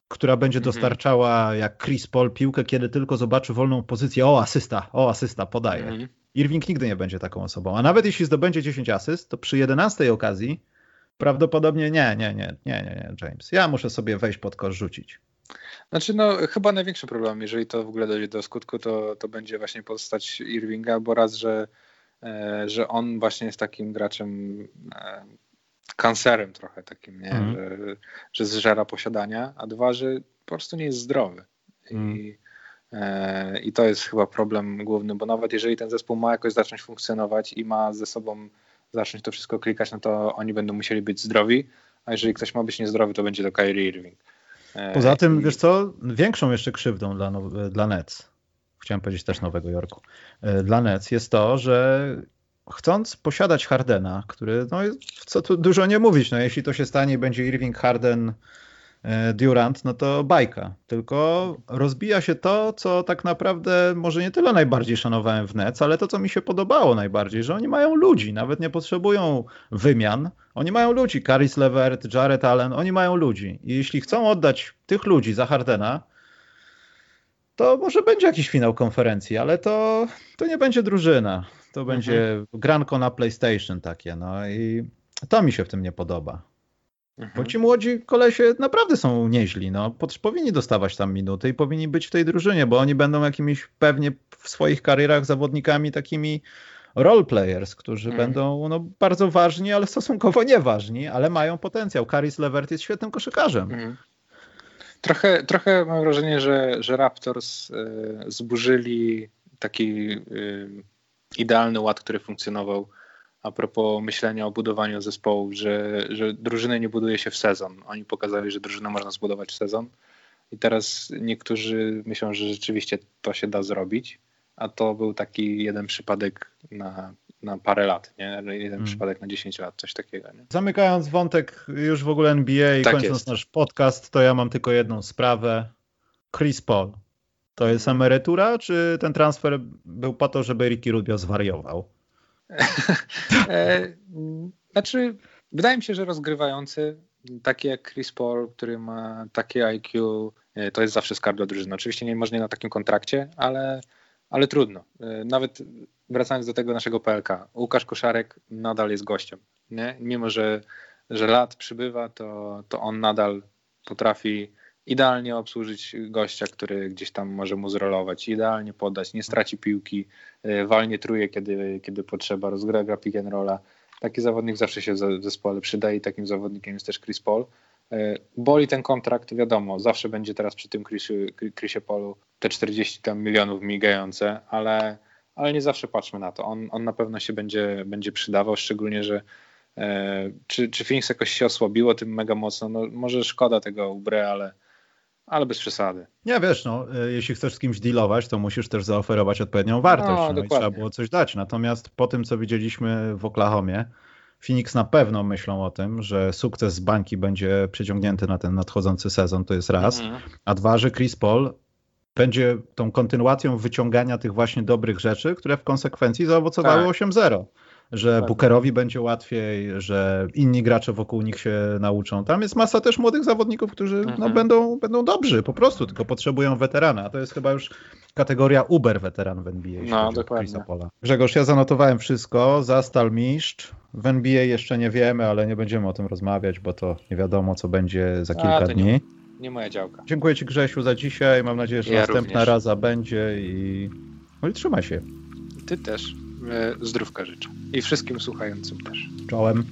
która będzie mhm. dostarczała jak Chris Paul piłkę, kiedy tylko zobaczy wolną pozycję. O, asysta, o, asysta, podaje. Mhm. Irving nigdy nie będzie taką osobą. A nawet jeśli zdobędzie 10 asyst, to przy 11 okazji prawdopodobnie nie, nie, nie, nie, nie, nie, James. Ja muszę sobie wejść pod kosz rzucić. Znaczy, no chyba największy problem, jeżeli to w ogóle dojdzie do skutku, to, to będzie właśnie postać Irvinga, bo raz, że, e, że on właśnie jest takim graczem e, kancerem trochę takim, nie? Mm. Że, że zżera posiadania, a dwa, że po prostu nie jest zdrowy. Mm. I E, I to jest chyba problem główny, bo nawet jeżeli ten zespół ma jakoś zacząć funkcjonować i ma ze sobą zacząć to wszystko klikać, no to oni będą musieli być zdrowi, a jeżeli ktoś ma być niezdrowy, to będzie to Kyrie Irving. E, Poza tym, I... wiesz co, większą jeszcze krzywdą dla, dla Nets, chciałem powiedzieć też Nowego Jorku, e, dla Nets jest to, że chcąc posiadać Hardena, który, no co tu dużo nie mówić, no jeśli to się stanie i będzie Irving Harden E, Durant, no to bajka. Tylko rozbija się to, co tak naprawdę może nie tyle najbardziej szanowałem w Nets, ale to, co mi się podobało najbardziej, że oni mają ludzi, nawet nie potrzebują wymian. Oni mają ludzi. Caris Levert, Jared Allen, oni mają ludzi. I jeśli chcą oddać tych ludzi za Hardena, to może będzie jakiś finał konferencji, ale to, to nie będzie drużyna. To mhm. będzie granko na PlayStation takie. No i to mi się w tym nie podoba. Mhm. Bo ci młodzi kolesie naprawdę są nieźli. No. Powinni dostawać tam minuty i powinni być w tej drużynie, bo oni będą jakimiś pewnie w swoich karierach zawodnikami takimi role players, którzy mhm. będą no, bardzo ważni, ale stosunkowo nieważni, ale mają potencjał. Caris Levert jest świetnym koszykarzem. Mhm. Trochę, trochę mam wrażenie, że, że Raptors y, zburzyli taki y, idealny ład, który funkcjonował a propos myślenia o budowaniu zespołu, że, że drużyny nie buduje się w sezon. Oni pokazali, że drużynę można zbudować w sezon i teraz niektórzy myślą, że rzeczywiście to się da zrobić, a to był taki jeden przypadek na, na parę lat, nie? jeden hmm. przypadek na 10 lat, coś takiego. Nie? Zamykając wątek już w ogóle NBA i tak kończąc jest. nasz podcast, to ja mam tylko jedną sprawę. Chris Paul. To jest emerytura, czy ten transfer był po to, żeby Ricky Rubio zwariował? E, znaczy, wydaje mi się, że rozgrywający, taki jak Chris Paul, który ma takie IQ, e, to jest zawsze skarb dla drużyny. Oczywiście nie można na takim kontrakcie, ale, ale trudno. E, nawet wracając do tego naszego PLK, Łukasz Koszarek nadal jest gościem. Nie? Mimo, że, że lat przybywa, to, to on nadal potrafi idealnie obsłużyć gościa, który gdzieś tam może mu zrolować, idealnie podać, nie straci piłki, e, walnie truje, kiedy, kiedy potrzeba, rozgra gra pick and rolla. Taki zawodnik zawsze się w zespole przydaje i takim zawodnikiem jest też Chris Paul. E, boli ten kontrakt, wiadomo, zawsze będzie teraz przy tym Chrisie, Chrisie Paulu te 40 tam milionów migające, ale, ale nie zawsze patrzmy na to. On, on na pewno się będzie, będzie przydawał, szczególnie, że e, czy, czy Phoenix jakoś się osłabiło tym mega mocno? No, może szkoda tego Ubre, ale ale bez przesady. Nie, wiesz, no, e, jeśli chcesz z kimś dealować, to musisz też zaoferować odpowiednią wartość. No, no i trzeba było coś dać. Natomiast po tym, co widzieliśmy w Oklahomie, Phoenix na pewno myślą o tym, że sukces z bańki będzie przyciągnięty na ten nadchodzący sezon, to jest raz. Mhm. A dwa, że Chris Paul będzie tą kontynuacją wyciągania tych właśnie dobrych rzeczy, które w konsekwencji zaowocowały tak. 8-0. Że Bookerowi będzie łatwiej, że inni gracze wokół nich się nauczą. Tam jest masa też młodych zawodników, którzy no, mhm. będą, będą dobrzy po prostu, tylko potrzebują weterana. A to jest chyba już kategoria Uber weteran w NBA. No, dokładnie. Grzegorz, ja zanotowałem wszystko. Zastal mistrz. W NBA jeszcze nie wiemy, ale nie będziemy o tym rozmawiać, bo to nie wiadomo, co będzie za kilka A, dni. Nie, nie, moja działka. Dziękuję Ci, Grzesiu, za dzisiaj. Mam nadzieję, że ja następna również. raza będzie i... No i trzymaj się. Ty też. E, zdrówka życzę. I wszystkim słuchającym też. Czołem.